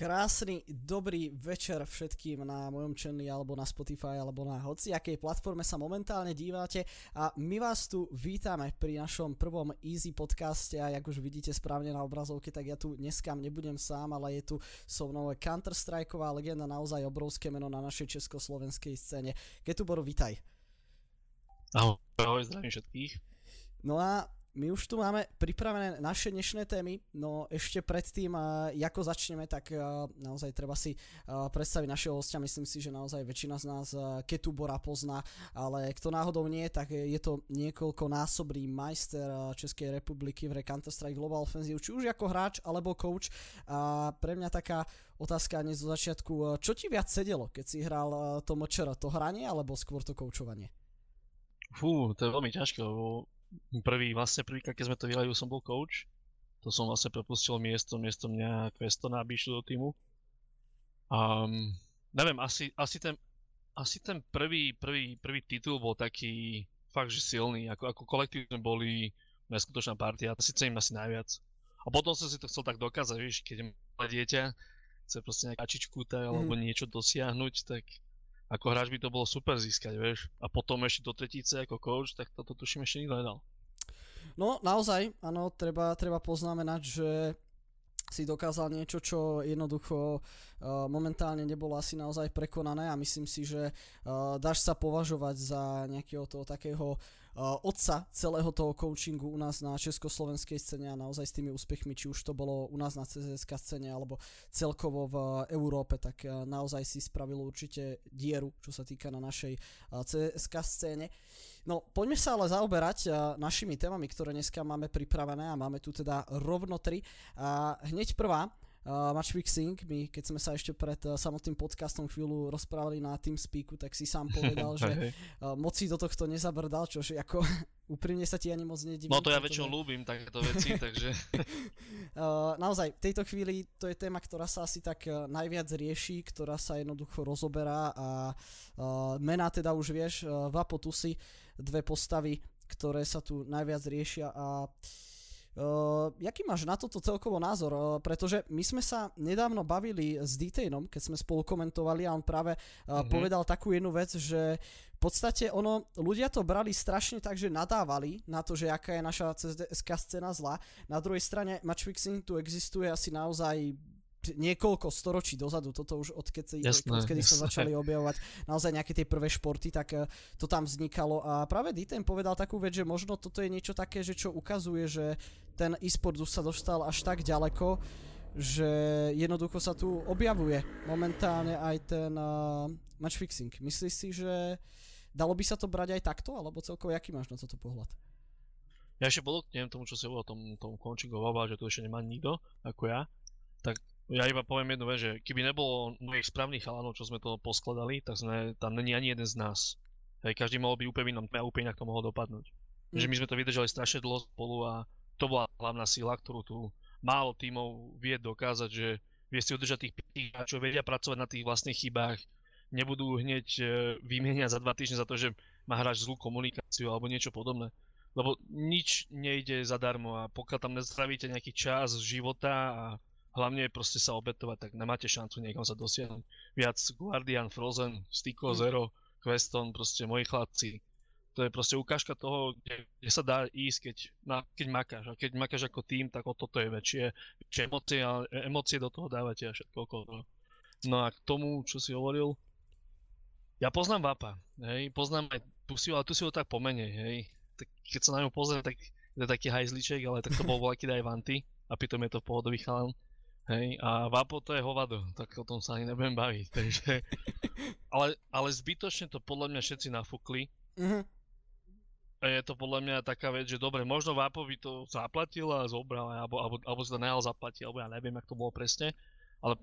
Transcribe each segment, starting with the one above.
Krásny, dobrý večer všetkým na mojom channeli alebo na Spotify alebo na hociakej platforme sa momentálne dívate a my vás tu vítame pri našom prvom Easy podcaste a jak už vidíte správne na obrazovke, tak ja tu dneska nebudem sám, ale je tu so mnou Counter-Strikeová legenda, naozaj obrovské meno na našej československej scéne. Ketubor, vítaj. Ahoj, ahoj, zdravím všetkých. No a my už tu máme pripravené naše dnešné témy, no ešte predtým, ako začneme, tak naozaj treba si predstaviť našeho hostia. Myslím si, že naozaj väčšina z nás Ketubora pozná, ale kto náhodou nie, tak je to niekoľkonásobný majster Českej republiky v Counter-Strike Global Offensive, či už ako hráč alebo coach. A pre mňa taká otázka hneď zo začiatku, čo ti viac sedelo, keď si hral to močero, to hranie alebo skôr to koučovanie? Fú, to je veľmi ťažké, lebo prvý, vlastne prvýkrát, keď sme to vyhrali, som bol coach. To som vlastne propustil miesto, miesto mňa Questona, aby išli do týmu. Um, neviem, asi, asi ten, asi ten prvý, prvý, prvý titul bol taký fakt, že silný. Ako, ako kolektív sme boli neskutočná partia, asi cením asi najviac. A potom som si to chcel tak dokázať, vieš, keď malé dieťa, chce proste nejaká čičku alebo mm. niečo dosiahnuť, tak ako hráč by to bolo super získať, vieš. A potom ešte do tretice ako coach, tak toto tuším ešte nikto nedal. No naozaj, áno, treba, treba poznamenať, že si dokázal niečo, čo jednoducho uh, momentálne nebolo asi naozaj prekonané a myslím si, že uh, dáš sa považovať za nejakého toho takého otca celého toho coachingu u nás na československej scéne a naozaj s tými úspechmi, či už to bolo u nás na CZSK scéne alebo celkovo v Európe, tak uh, naozaj si spravil určite dieru, čo sa týka na našej CZSK scéne. No, poďme sa ale zaoberať našimi témami, ktoré dneska máme pripravené a máme tu teda rovno tri. A hneď prvá, uh, match fixing, my keď sme sa ešte pred uh, samotným podcastom chvíľu rozprávali na TeamSpeaku, tak si sám povedal, že uh, moc si do tohto nezabrdal, čože ako úprimne sa ti ani moc nedivím. No to ja väčšinou ľúbim takéto veci, takže... uh, naozaj, v tejto chvíli to je téma, ktorá sa asi tak uh, najviac rieši, ktorá sa jednoducho rozoberá a uh, mená teda už vieš, uh, Vapotusy, dve postavy, ktoré sa tu najviac riešia a Uh, jaký máš na toto celkovo názor? Uh, pretože my sme sa nedávno bavili s Detainom, keď sme spolu komentovali a on práve uh, mm-hmm. povedal takú jednu vec, že v podstate ono, ľudia to brali strašne tak, že nadávali na to, že aká je naša CSK scéna zlá. Na druhej strane matchfixing tu existuje asi naozaj niekoľko storočí dozadu, toto už odkedy, jasné, odkedy jasné. sa začali objavovať naozaj nejaké tie prvé športy, tak eh, to tam vznikalo a práve Diten povedal takú vec, že možno toto je niečo také, že čo ukazuje, že ten e-sport už sa dostal až tak ďaleko, že jednoducho sa tu objavuje momentálne aj ten uh, matchfixing. Myslíš si, že dalo by sa to brať aj takto, alebo celkovo aký máš na toto pohľad? Ja ešte podotknem tomu, čo si hovoril o tom, tom coachingu že tu ešte nemá nikto ako ja, tak ja iba poviem jednu vec, že keby nebolo mojich správnych chalanov, čo sme to poskladali, tak sme, tam není ani jeden z nás. Hej, každý mohol byť úplne inom a úplne inak to mohlo dopadnúť. Mm. Že my sme to vydržali strašne dlho spolu a to bola hlavná sila, ktorú tu málo tímov vie dokázať, že vie si udržať tých čo vedia pracovať na tých vlastných chybách, nebudú hneď e, vymieňať za dva týždne za to, že má hráč zlú komunikáciu alebo niečo podobné. Lebo nič nejde zadarmo a pokiaľ tam nestravíte nejaký čas života a hlavne proste sa obetovať, tak nemáte šancu niekam sa dosiahnuť. Viac Guardian, Frozen, Styko, mm. Zero, Queston, proste moji chlapci. To je proste ukážka toho, kde, kde sa dá ísť, keď, na, keď makáš. A keď makáš ako tým, tak o toto je väčšie, väčšie emócie, emócie do toho dávate a všetko okolo No a k tomu, čo si hovoril, ja poznám Vapa, hej, poznám aj Pusiu, ale tu si ho tak pomenej, hej. Tak keď sa na ňu pozrie, tak je taký hajzliček, ale tak to bol voľaký aj Vanty a pritom je to pohodový chalan. Hej, a Vapo to je hovado, tak o tom sa ani nebudem baviť, takže... ale, ale zbytočne to podľa mňa všetci nafúkli. Mm-hmm. A je to podľa mňa taká vec, že dobre, možno Vapo by to zaplatil a zobral, alebo, alebo, alebo si to nehal zaplatiť, alebo ja neviem, ako to bolo presne, ale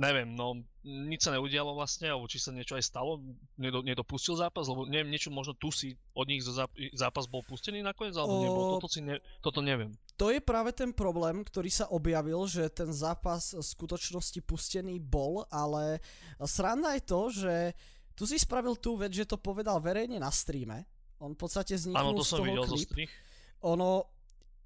neviem, no nič sa neudialo vlastne, alebo či sa niečo aj stalo, niekto, niekto pustil zápas, lebo neviem, niečo možno tu si od nich zápas bol pustený nakoniec, alebo o... nebol, toto, si ne, toto neviem. To je práve ten problém, ktorý sa objavil, že ten zápas v skutočnosti pustený bol, ale sranda je to, že tu si spravil tú vec, že to povedal verejne na streame, on v podstate vzniknul Áno, to z toho klip. Ono,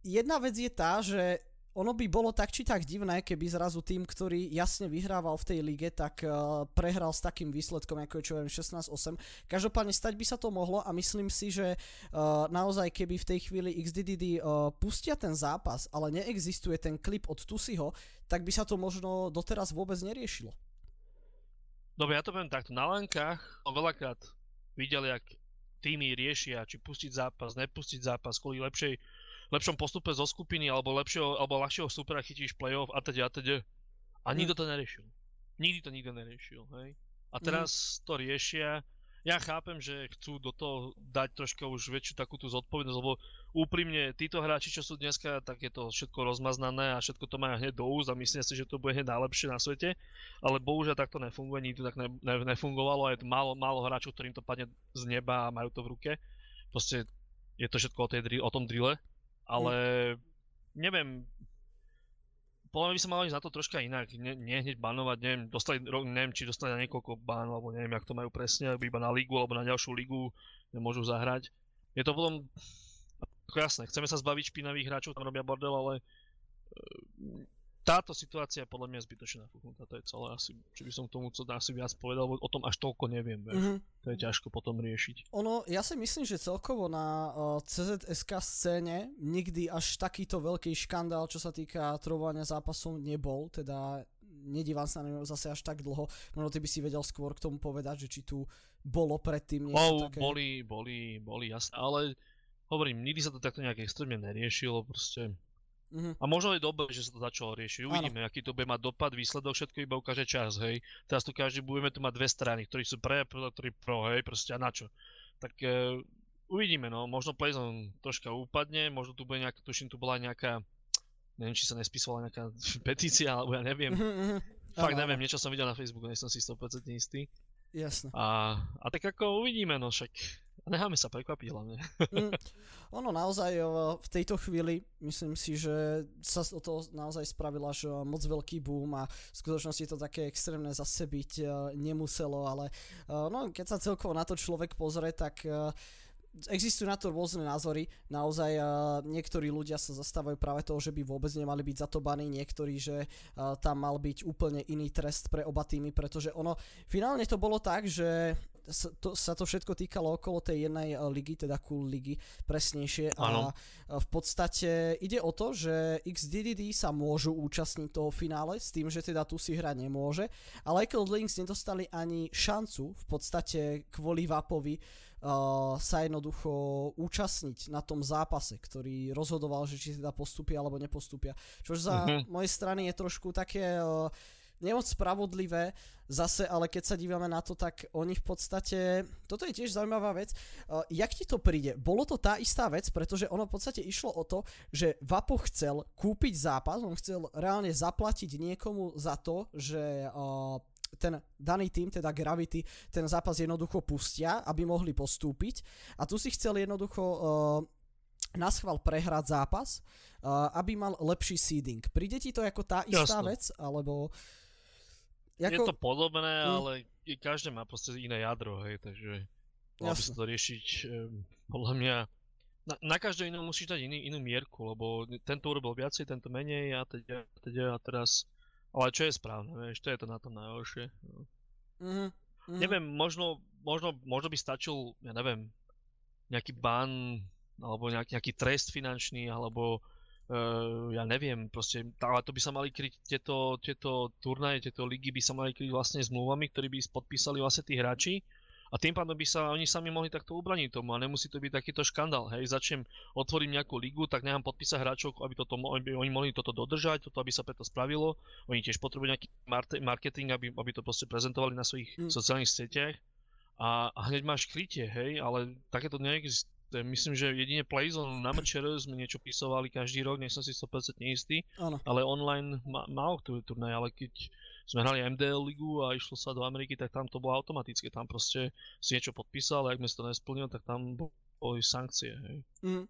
jedna vec je tá, že ono by bolo tak či tak divné, keby zrazu tým, ktorý jasne vyhrával v tej lige, tak uh, prehral s takým výsledkom, ako je čo viem 16-8. Každopádne stať by sa to mohlo a myslím si, že uh, naozaj keby v tej chvíli XDDD uh, pustia ten zápas, ale neexistuje ten klip od Tusiho, tak by sa to možno doteraz vôbec neriešilo. Dobre, ja to poviem takto. Na lankách veľakrát videli, ak týmy riešia, či pustiť zápas, nepustiť zápas, kvôli lepšej lepšom postupe zo skupiny alebo lepšieho alebo ľahšieho supera chytíš playoff a teď a teď. A hm. nikto to neriešil. Nikdy to nikto neriešil, hej. A hm. teraz mm. to riešia. Ja chápem, že chcú do toho dať troška už väčšiu takú tú zodpovednosť, lebo úprimne títo hráči, čo sú dneska, tak je to všetko rozmaznané a všetko to majú hneď do úst a myslia si, že to bude hneď najlepšie na svete, ale bohužiaľ takto nefunguje, nikdy tak ne, ne, nefungovalo a je to málo, málo hráčov, ktorým to padne z neba a majú to v ruke. Proste je to všetko o, tej, o tom drille ale neviem, podľa mňa by sa malo ísť na to troška inak, nie hneď banovať, neviem, dostali, neviem, či dostali na niekoľko banov, alebo neviem, jak to majú presne, aby iba na ligu, alebo na ďalšiu ligu nemôžu zahrať. Je to potom, ako jasné, chceme sa zbaviť špinavých hráčov, tam robia bordel, ale táto situácia je podľa mňa zbytočne nafúknutá, to je celé asi, či by som k tomu co asi viac povedal, o tom až toľko neviem, mm-hmm. to je ťažko potom riešiť. Ono, ja si myslím, že celkovo na uh, CZSK scéne nikdy až takýto veľký škandál, čo sa týka trovania zápasov, nebol, teda nedívam sa na ňu zase až tak dlho, možno ty by si vedel skôr k tomu povedať, že či tu bolo predtým niečo oh, také. Boli, boli, boli, jasné, ale hovorím, nikdy sa to takto nejak extrémne neriešilo, proste Uh-huh. A možno je dobre, že sa to začalo riešiť. Uvidíme, ano. aký to bude mať dopad, výsledok, všetko iba ukáže čas, hej. Teraz tu každý budeme tu mať dve strany, ktorí sú pre a ktorí pro, hej, proste a na čo. Tak uh, uvidíme, no, možno Playzone troška upadne, možno tu bude nejaká, tuším, tu bola nejaká, neviem, či sa nespísovala nejaká petícia, alebo ja neviem. Uh-huh. Fakt neviem, niečo som videl na Facebooku, nie som si 100% istý. Jasne. A, a tak ako uvidíme, no však necháme sa prekvapiť hlavne. mm, ono naozaj v tejto chvíli myslím si, že sa o to naozaj spravila až moc veľký boom a v skutočnosti to také extrémne zase byť nemuselo, ale no, keď sa celkovo na to človek pozrie, tak existujú na to rôzne názory. Naozaj uh, niektorí ľudia sa zastávajú práve toho, že by vôbec nemali byť za to baní, niektorí, že uh, tam mal byť úplne iný trest pre oba týmy, pretože ono, finálne to bolo tak, že sa to, sa to všetko týkalo okolo tej jednej eh, ligy, teda cool ligy presnejšie a v podstate ide o to, že XDDD sa môžu účastniť toho finále s tým, že teda tu si hrať nemôže, ale Echo Links nedostali ani šancu v podstate kvôli Vapovi uh, sa jednoducho účastniť na tom zápase, ktorý rozhodoval, že či teda postupia alebo nepostupia. Čo za uh-huh. mojej strany je trošku také uh, nemoc spravodlivé, zase, ale keď sa dívame na to, tak oni v podstate, toto je tiež zaujímavá vec, uh, jak ti to príde? Bolo to tá istá vec, pretože ono v podstate išlo o to, že Vapo chcel kúpiť zápas, on chcel reálne zaplatiť niekomu za to, že uh, ten daný tým, teda Gravity, ten zápas jednoducho pustia, aby mohli postúpiť a tu si chcel jednoducho uh, na schvál prehrať zápas, uh, aby mal lepší seeding. Príde ti to ako tá istá Jasne. vec, alebo... Jako... Je to podobné, mm. ale každé má proste iné jadro, hej, takže malo by sa to riešiť um, podľa mňa na, na každé inom musíš dať iný, inú mierku, lebo tento urobil viacej, tento menej a teď, teď a teraz ale čo je správne, vieš, to je to na tom najhoršie. Mm-hmm. Neviem, možno, možno, možno by stačil, ja neviem, nejaký ban, alebo nejaký, nejaký trest finančný, alebo uh, ja neviem, proste, ale to by sa mali kryť, tieto, tieto turnaje, tieto ligy by sa mali kryť vlastne zmluvami, ktoré by podpísali vlastne tí hráči a tým pádom by sa oni sami mohli takto ubraniť tomu a nemusí to byť takýto škandál. Hej, začnem, otvorím nejakú ligu, tak nechám podpísať hráčov, aby, toto, aby oni mohli toto dodržať, toto aby sa preto spravilo. Oni tiež potrebujú nejaký marketing, aby, aby to proste prezentovali na svojich mm. sociálnych sieťach. A, hneď máš krytie, hej, ale takéto neexistuje. Myslím, že jedine Playzone na Mrčer sme niečo písovali každý rok, nie som si 100% istý, ano. ale online má, má turnaj, ale keď sme hrali MDL ligu a išlo sa do Ameriky, tak tam to bolo automatické. Tam proste si niečo podpísal a ak sme to nesplnil, tak tam boli sankcie. Hej. Mm.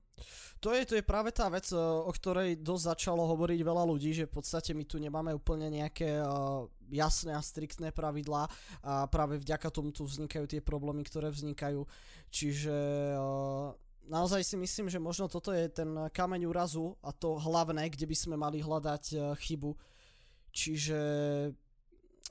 To je, to je práve tá vec, o ktorej dosť začalo hovoriť veľa ľudí, že v podstate my tu nemáme úplne nejaké uh, jasné a striktné pravidlá a práve vďaka tomu tu vznikajú tie problémy, ktoré vznikajú. Čiže uh, naozaj si myslím, že možno toto je ten kameň úrazu a to hlavné, kde by sme mali hľadať uh, chybu. Čiže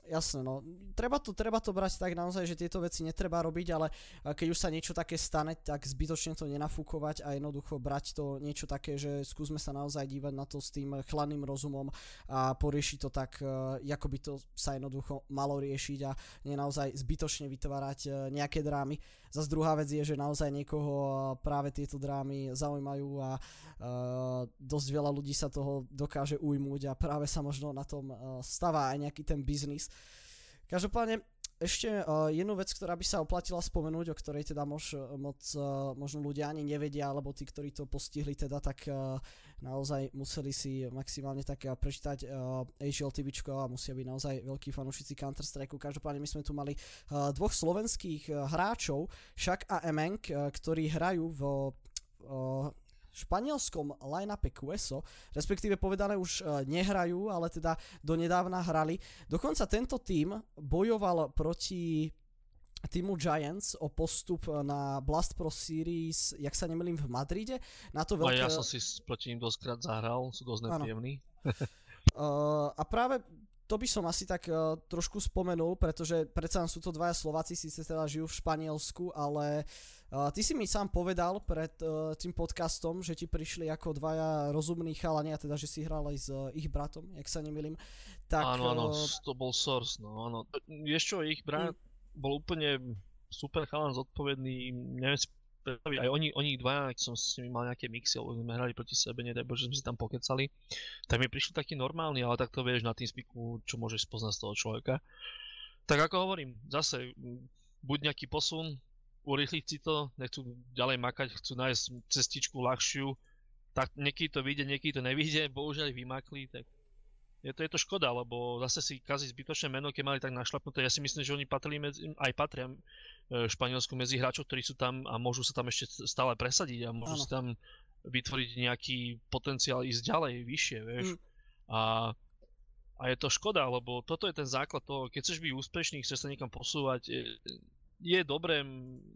jasné, no. Treba to, treba to brať tak naozaj, že tieto veci netreba robiť, ale keď už sa niečo také stane, tak zbytočne to nenafúkovať a jednoducho brať to niečo také, že skúsme sa naozaj dívať na to s tým chladným rozumom a poriešiť to tak, ako by to sa jednoducho malo riešiť a nie naozaj zbytočne vytvárať nejaké drámy. Zas druhá vec je, že naozaj niekoho práve tieto drámy zaujímajú a uh, dosť veľa ľudí sa toho dokáže ujmúť a práve sa možno na tom uh, stavá aj nejaký ten biznis. Každopádne ešte uh, jednu vec, ktorá by sa oplatila spomenúť, o ktorej teda mož, moc uh, možno ľudia ani nevedia, alebo tí, ktorí to postihli teda, tak uh, naozaj museli si maximálne tak uh, prečítať uh, HL TVčko a musia byť naozaj veľkí fanúšici Counter-Strike. Každopádne my sme tu mali uh, dvoch slovenských uh, hráčov, Shaq a Emenk, uh, ktorí hrajú vo uh, španielskom line-upe QSO, respektíve povedané už e, nehrajú, ale teda donedávna hrali. Dokonca tento tým bojoval proti týmu Giants o postup na Blast Pro Series, jak sa nemýlim, v Madride. Na to veľké... A ja som si proti ním dosťkrát zahral, sú dosť nepríjemní. uh, a práve to by som asi tak uh, trošku spomenul, pretože predsa sú to dvaja Slováci, síce teda žijú v Španielsku, ale uh, ty si mi sám povedal pred uh, tým podcastom, že ti prišli ako dvaja rozumní chalani, a teda, že si hral aj s uh, ich bratom, jak sa nemýlim. Tak, áno, áno, uh, to bol Source, no áno. Čo, ich brat mm. bol úplne super chalan, zodpovedný, neviem si aj oni, oni dvaja, keď som s nimi mal nejaké mixy, alebo sme hrali proti sebe, nedaj Bože, sme si tam pokecali, tak mi prišli taký normálny, ale tak to vieš na tým spiku, čo môžeš spoznať z toho človeka. Tak ako hovorím, zase, buď nejaký posun, urýchliť si to, nechcú ďalej makať, chcú nájsť cestičku ľahšiu, tak niekedy to vyjde, niekedy to nevyjde, bohužiaľ vymakli, tak je to, je to škoda, lebo zase si kazí zbytočné meno, keď mali tak našlapnuté. Ja si myslím, že oni patrili medzi, aj patria v e, Španielsku medzi hráčov, ktorí sú tam a môžu sa tam ešte stále presadiť a môžu ano. si tam vytvoriť nejaký potenciál ísť ďalej, vyššie, vieš. Mm. A, a je to škoda, lebo toto je ten základ toho, keď chceš byť úspešný, chceš sa niekam posúvať, je, je dobré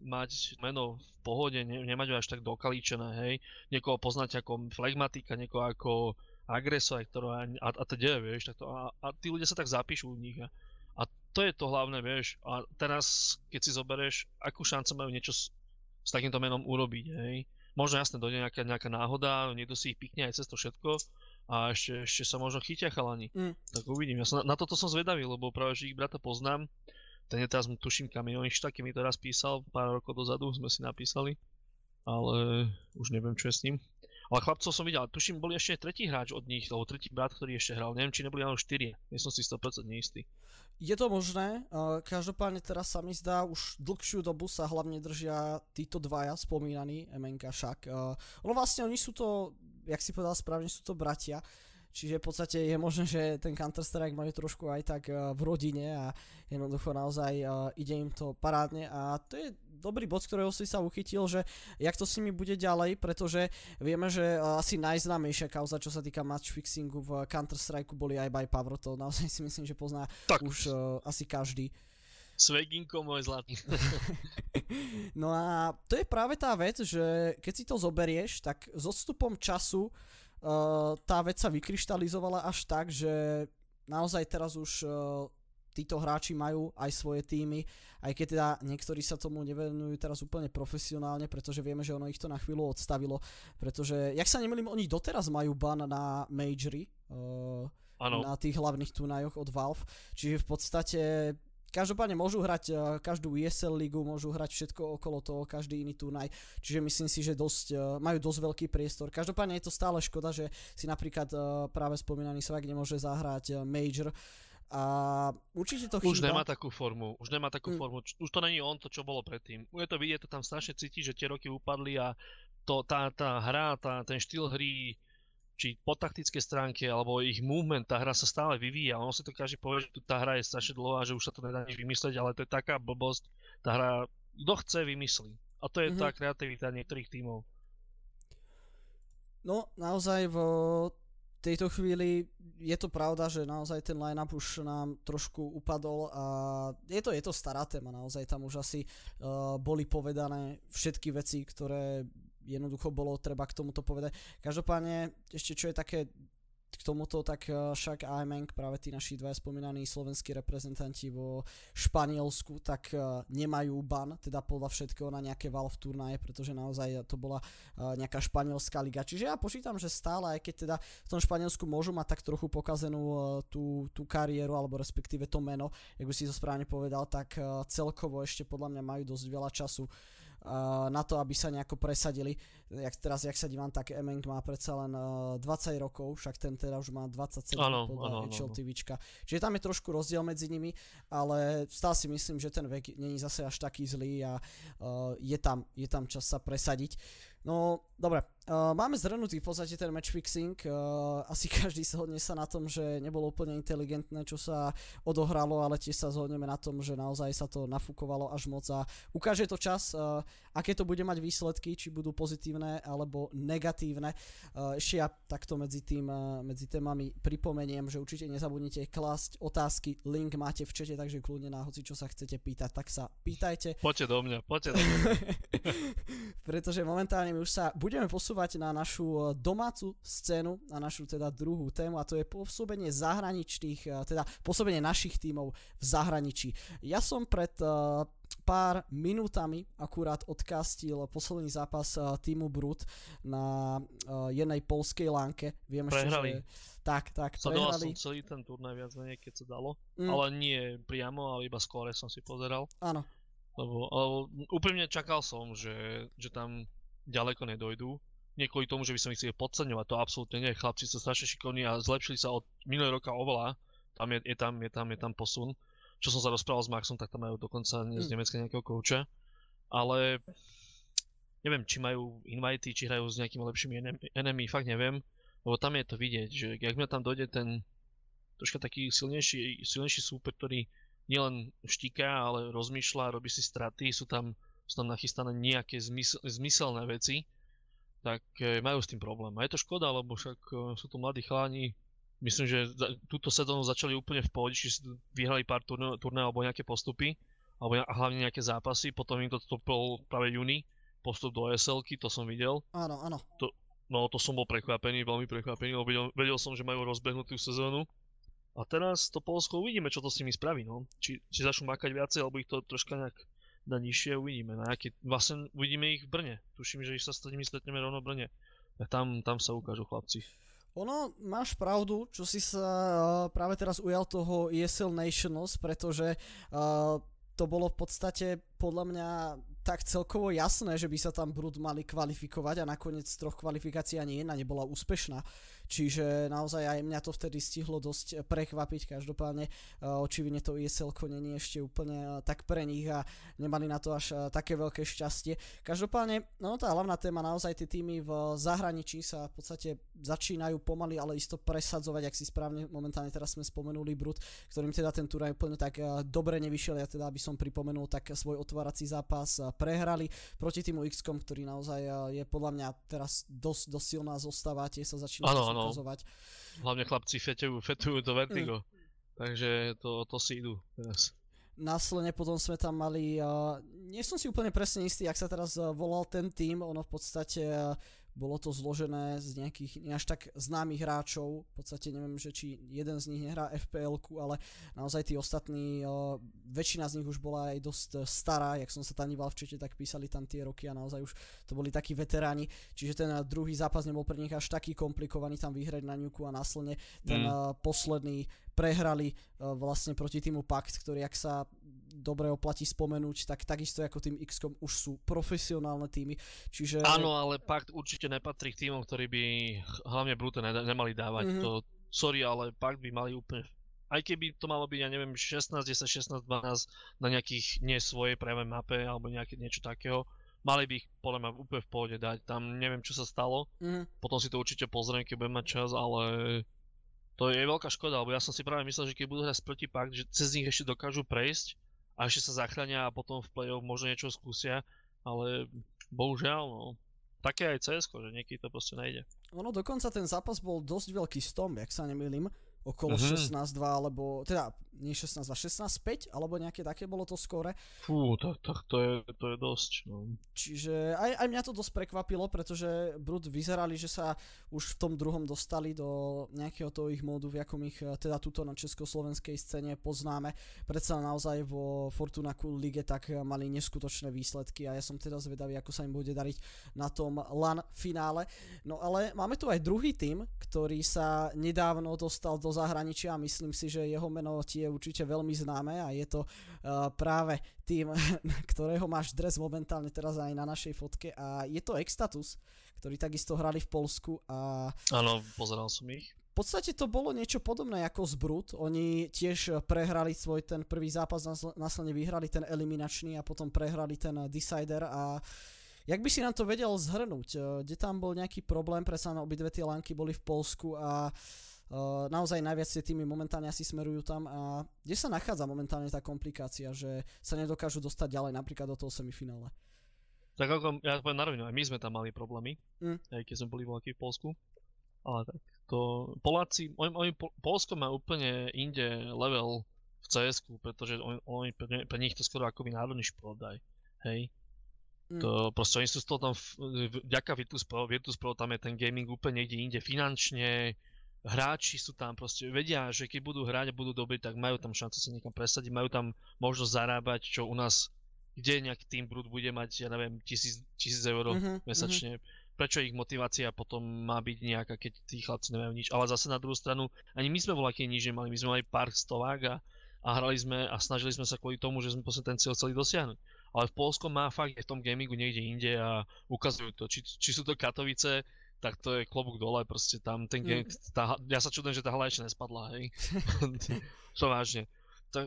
mať meno v pohode, ne, nemať ho až tak dokalíčené, hej. Niekoho poznať ako flegmatika, niekoho ako agresor, ktorý a, a teda, vieš, tak to, a, a tí ľudia sa tak zapíšu u nich a, a to je to hlavné, vieš, a teraz, keď si zoberieš, akú šancu majú niečo s, s takýmto menom urobiť, hej, možno jasne dojde nejaká, nejaká náhoda, niekto si ich pikne aj cez to všetko a ešte, ešte sa možno chytia chalani, mm. tak uvidím, ja som, na, na toto som zvedavý, lebo práve, že ich brata poznám, ten je teraz, tuším, kamionista, keď mi to raz písal, pár rokov dozadu sme si napísali, ale už neviem, čo je s ním. Ale chlapcov som videl, tuším, boli ešte tretí hráč od nich, alebo tretí brat, ktorý ešte hral. Neviem, či neboli len 4. Nie som si 100% neistý. Je to možné, každopádne teraz sa mi zdá, už dlhšiu dobu sa hlavne držia títo dvaja spomínaní, MNK však. Ono vlastne oni sú to, jak si povedal správne, sú to bratia. Čiže v podstate je možné, že ten Counter-Strike majú trošku aj tak v rodine a jednoducho naozaj ide im to parádne a to je dobrý bod, ktorého si sa uchytil, že jak to s nimi bude ďalej, pretože vieme, že asi najznámejšia kauza, čo sa týka matchfixingu v Counter-Strike boli aj by Power, to naozaj si myslím, že pozná tak. už asi každý. Sveginko môj zlatý. no a to je práve tá vec, že keď si to zoberieš, tak s odstupom času uh, tá vec sa vykryštalizovala až tak, že naozaj teraz už uh, títo hráči majú aj svoje týmy, aj keď teda niektorí sa tomu nevenujú teraz úplne profesionálne, pretože vieme, že ono ich to na chvíľu odstavilo, pretože, jak sa nemýlim, oni doteraz majú ban na majory, uh, na tých hlavných turnajoch od Valve, čiže v podstate Každopádne môžu hrať uh, každú ESL ligu, môžu hrať všetko okolo toho, každý iný turnaj, čiže myslím si, že dosť, uh, majú dosť veľký priestor. Každopádne je to stále škoda, že si napríklad uh, práve spomínaný Svak nemôže zahrať Major, a určite to chýba. Už nemá takú formu, už nemá takú mm. formu, už to není on to, čo bolo predtým. Je to vidieť, to tam strašne cíti, že tie roky upadli a to, tá, tá hra, tá, ten štýl hry, či po taktické stránke, alebo ich movement, tá hra sa stále vyvíja. Ono si to každý povie, že tá hra je strašne dlhá, že už sa to nedá nič vymyslieť, ale to je taká blbosť. Tá hra, kto chce, vymyslí. A to je mm-hmm. tá kreativita niektorých tímov. No, naozaj v tejto chvíli je to pravda, že naozaj ten line-up už nám trošku upadol a je to, je to stará téma, naozaj tam už asi uh, boli povedané všetky veci, ktoré jednoducho bolo treba k tomuto povedať. Každopádne ešte čo je také k tomuto, tak eh, však Aimeng, práve tí naši dva spomínaní slovenskí reprezentanti vo Španielsku, tak eh, nemajú ban, teda podľa všetkého na nejaké Valve turnaje, pretože naozaj to bola eh, nejaká španielská liga. Čiže ja počítam, že stále, aj keď teda v tom Španielsku môžu mať tak trochu pokazenú tú, tú kariéru, alebo respektíve to meno, ako si to správne povedal, tak celkovo ešte podľa mňa majú dosť veľa času na to, aby sa nejako presadili. Jak, teraz, jak sa dívam, tak Emeng má predsa len uh, 20 rokov, však ten teda už má 27 ano, podľa HL TVčka. Čiže tam je trošku rozdiel medzi nimi, ale stále si myslím, že ten vek není zase až taký zlý a je, tam, je tam čas sa presadiť. No, dobre, uh, máme zhrnutý v podstate ten match fixing, uh, asi každý zhodne sa na tom, že nebolo úplne inteligentné, čo sa odohralo, ale tiež sa zhodneme na tom, že naozaj sa to nafúkovalo až moc a ukáže to čas, uh, aké to bude mať výsledky, či budú pozitívne alebo negatívne. Uh, ešte ja takto medzi tým, uh, medzi témami pripomeniem, že určite nezabudnite klásť otázky, link máte v čete, takže kľudne na hoci čo sa chcete pýtať, tak sa pýtajte. Poďte do mňa, poďte do mňa. Pretože momentálne my už sa budeme posúvať na našu e, domácu scénu, na našu teda druhú tému a to je pôsobenie zahraničných, e, teda pôsobenie našich tímov v zahraničí. Ja som pred uh, pár minútami akurát odkastil posledný zápas týmu Brut na jednej polskej lánke. Viem prehrali. Ešte, že... Tak, tak, Sledoval prehrali. som celý ten turnaj viac menej, keď sa dalo, mm. ale nie priamo, ale iba skôr som si pozeral. Áno. Lebo, lebo úprimne čakal som, že, že tam ďaleko nedojdú. Nie kvôli tomu, že by som ich chcel podceňovať, to absolútne nie. Chlapci sú strašne šikovní a zlepšili sa od minulého roka oveľa. Tam je, je, tam, je, tam, je tam posun. Čo som sa rozprával s Maxom, tak tam majú dokonca z mm. Nemecka nejakého kouča. Ale neviem, či majú invity, či hrajú s nejakými lepšími enemy, fakt neviem. Lebo tam je to vidieť, že ak mi tam dojde ten troška taký silnejší, silnejší súper, ktorý nielen štíka, ale rozmýšľa, robí si straty, sú tam sú tam nachystané nejaké zmysl- zmyselné veci, tak e, majú s tým problém. A je to škoda, lebo však e, sú tu mladí chláni, myslím, že túto sezónu začali úplne v pohode, či si vyhrali pár turné, turné alebo nejaké postupy, alebo hlavne nejaké zápasy, potom im to stopil práve júni, postup do esl to som videl. Áno, áno. To, no to som bol prekvapený, veľmi prekvapený, lebo vedel, vedel som, že majú rozbehnutú sezónu. A teraz to Polsko uvidíme, čo to s nimi spraví, no. Či, či začnú makať viacej, alebo ich to troška nejak na nižšie uvidíme. Na aký, vlastne uvidíme ich v Brne. Tuším, že ich sa s nimi stretneme rovno v Brne. A tam, tam sa ukážu chlapci. Ono, máš pravdu, čo si sa uh, práve teraz ujal toho ESL Nationals, pretože uh, to bolo v podstate podľa mňa tak celkovo jasné, že by sa tam Brut mali kvalifikovať a nakoniec z troch kvalifikácií ani jedna nebola úspešná. Čiže naozaj aj mňa to vtedy stihlo dosť prekvapiť, každopádne uh, očividne to ESL nie ešte úplne uh, tak pre nich a nemali na to až uh, také veľké šťastie. Každopádne, no tá hlavná téma, naozaj tie týmy v zahraničí sa v podstate začínajú pomaly, ale isto presadzovať, ak si správne momentálne teraz sme spomenuli Brut, ktorým teda ten turaj úplne tak dobre nevyšiel, ja teda aby som pripomenul tak svoj otvárací zápas uh, prehrali proti týmu x ktorý naozaj uh, je podľa mňa teraz dosť, dosť silná zostava, tie sa začínajú no. ukazovať. Hlavne chlapci fetujú, fetujú to vertigo. Mm. Takže to, to si idú teraz. Následne potom sme tam mali, uh, nie som si úplne presne istý, ak sa teraz volal ten tým, ono v podstate uh, bolo to zložené z nejakých ne až tak známych hráčov, v podstate neviem, že či jeden z nich nehrá fpl ale naozaj tí ostatní, o, väčšina z nich už bola aj dosť stará, jak som sa tam díval v čete, tak písali tam tie roky a naozaj už to boli takí veteráni, čiže ten druhý zápas nebol pre nich až taký komplikovaný tam vyhrať na ňuku a následne ten mm. posledný prehrali vlastne proti týmu Pact, ktorý ak sa dobre oplatí spomenúť, tak takisto ako tým x už sú profesionálne týmy. Čiže... Áno, ale Pakt určite nepatrí k týmom, ktorí by hlavne Brute ne- nemali dávať. Mm-hmm. To, sorry, ale Pakt by mali úplne aj keby to malo byť, ja neviem, 16, 10, 16, 12 na nejakých nie svojej práve mape alebo nejaké niečo takého, mali by ich podľa mňa úplne v pohode dať. Tam neviem, čo sa stalo, mm. potom si to určite pozriem, keď budem mať čas, ale to je veľká škoda, lebo ja som si práve myslel, že keď budú hrať proti Pakt, že cez nich ešte dokážu prejsť a ešte sa zachránia a potom v play-off možno niečo skúsia, ale bohužiaľ, no, také aj cs že niekedy to proste nejde. Ono dokonca ten zápas bol dosť veľký stom, ak sa nemýlim, okolo uh-huh. Mhm. 16-2, alebo teda nie 16, 16-5, alebo nejaké také bolo to skore. Fú, tak, tak to, je, to je dosť. No. Čiže aj, aj mňa to dosť prekvapilo, pretože Brut vyzerali, že sa už v tom druhom dostali do nejakého toho ich módu, v akom ich eh, teda tuto na československej scéne poznáme. Predsa naozaj vo Fortuna Cool Lige tak eh, mali neskutočné výsledky a ja som teda zvedavý, ako sa im bude dariť na tom LAN finále. No ale máme tu aj druhý tým, ktorý sa nedávno dostal do zahraničia a myslím si, že jeho meno tie určite veľmi známe a je to uh, práve tým, ktorého máš dres momentálne teraz aj na našej fotke a je to Extatus, ktorí takisto hrali v Polsku a... Áno, pozeral som ich. V podstate to bolo niečo podobné ako z Brut. Oni tiež prehrali svoj ten prvý zápas, následne vyhrali ten eliminačný a potom prehrali ten Decider a Jak by si nám to vedel zhrnúť? Kde tam bol nejaký problém, predsa obidve tie lanky boli v Polsku a Uh, naozaj najviac tie týmy momentálne asi smerujú tam a kde sa nachádza momentálne tá komplikácia, že sa nedokážu dostať ďalej napríklad do toho semifinále? Tak ako, ja poviem na rovinu, aj my sme tam mali problémy, mm. aj keď sme boli voľakí v Polsku. Ale tak to, Poláci, oni, oni Polsko má úplne inde level v cs pretože oni, oni pre, pre nich to skoro ako by národný šport aj, hej. Mm. To proste oni sú z toho tam, vďaka Virtus Pro, Virtus Pro tam je ten gaming úplne niekde inde finančne, hráči sú tam proste, vedia, že keď budú hrať a budú dobrí, tak majú tam šancu sa niekam presadiť, majú tam možnosť zarábať, čo u nás, kde nejaký tým Brut bude mať, ja neviem, tisíc, tisíc eur uh-huh, mesačne. Uh-huh. Prečo ich motivácia potom má byť nejaká, keď tí chlapci nemajú nič. Ale zase na druhú stranu, ani my sme voľaký nič nemali, my sme mali pár stovák a, a hrali sme a snažili sme sa kvôli tomu, že sme ten cieľ chceli dosiahnuť. Ale v Polsku má fakt v tom gamingu niekde inde a ukazujú to, či, či sú to Katovice, tak to je klobúk dole, proste tam ten mm. tá, ja sa čudujem, že tá hala ešte nespadla, hej. to vážne. Tak,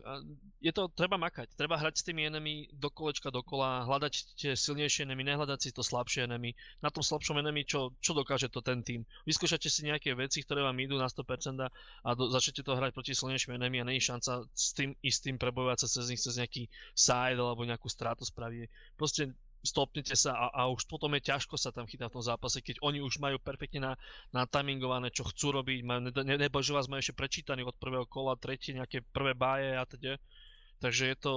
je to, treba makať, treba hrať s tými enemy do kolečka dokola, hľadať tie silnejšie enemy, nehľadať si to slabšie enemy. Na tom slabšom enemy, čo, čo dokáže to ten tým. Vyskúšate si nejaké veci, ktoré vám idú na 100% a do, začnete to hrať proti silnejším enemy a není šanca s tým istým prebojovať sa cez nich cez nejaký side alebo nejakú stratu spraviť. Proste stopnete sa a, a už potom je ťažko sa tam chytať v tom zápase, keď oni už majú perfektne na, na timingované, čo chcú robiť, majú, ne, nebo že vás majú ešte prečítaní od prvého kola, tretie nejaké prvé báje a teda. Takže je to,